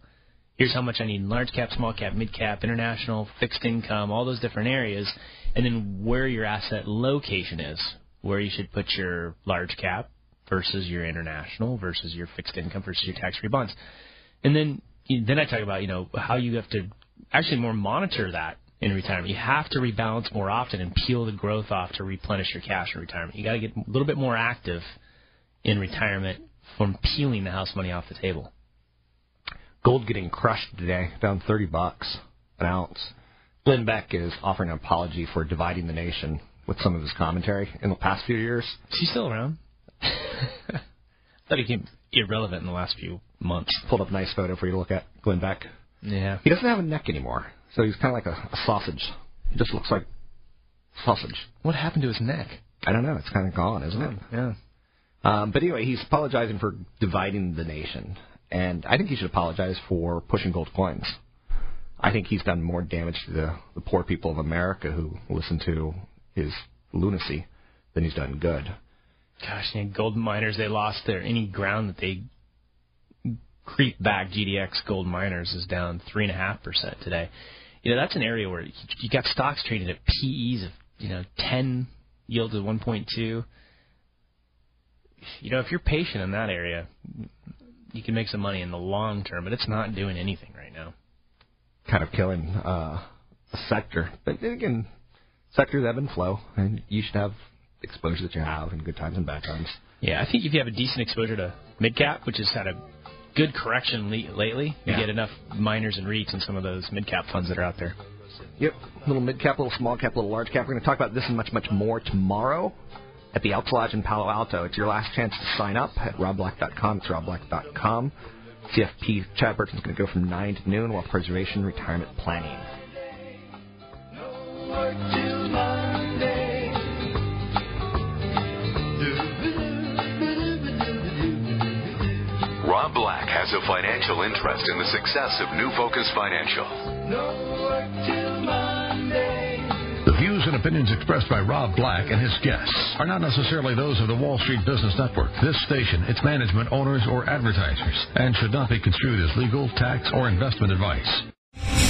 Here's how much I need in large cap, small cap, mid cap, international, fixed income, all those different areas. And then where your asset location is, where you should put your large cap versus your international versus your fixed income versus your tax free bonds. And then, then I talk about, you know, how you have to actually more monitor that in retirement. You have to rebalance more often and peel the growth off to replenish your cash in retirement. You got to get a little bit more active in retirement from peeling the house money off the table. Gold getting crushed today, down 30 bucks an ounce. Glenn Beck is offering an apology for dividing the nation with some of his commentary in the past few years. Is he still around? thought he became irrelevant in the last few months. Pulled up a nice photo for you to look at, Glenn Beck. Yeah. He doesn't have a neck anymore, so he's kind of like a, a sausage. He just looks like sausage. What happened to his neck? I don't know. It's kind of gone, isn't it? Yeah. Um, but anyway, he's apologizing for dividing the nation, and I think he should apologize for pushing gold coins. I think he's done more damage to the, the poor people of America who listen to his lunacy than he's done good. Gosh, know, gold miners, they lost their any ground that they creep back. GDX gold miners is down 3.5% today. You know, that's an area where you got stocks trading at PEs of, you know, 10 yield to 1.2. You know, if you're patient in that area, you can make some money in the long term, but it's not doing anything right now. Kind of killing uh, a sector. But again, sectors ebb and flow, and you should have exposure that you have in good times and bad times. Yeah, I think if you have a decent exposure to mid cap, which has had a good correction le- lately, you Yeah. get enough miners and REITs and some of those mid cap funds that are out there. Yep, little mid cap, little small cap, little large cap. We're going to talk about this and much, much more tomorrow at the Elks Lodge in Palo Alto. It's your last chance to sign up at robblack.com. It's robblack.com. CFP Chad Burton's going to go from 9 to noon, wealth preservation, retirement planning. Rob Black has a financial interest in the success of New Focus Financial. The views and opinions expressed by Rob Black and his guests are not necessarily those of the Wall Street Business Network, this station, its management, owners, or advertisers, and should not be construed as legal, tax, or investment advice.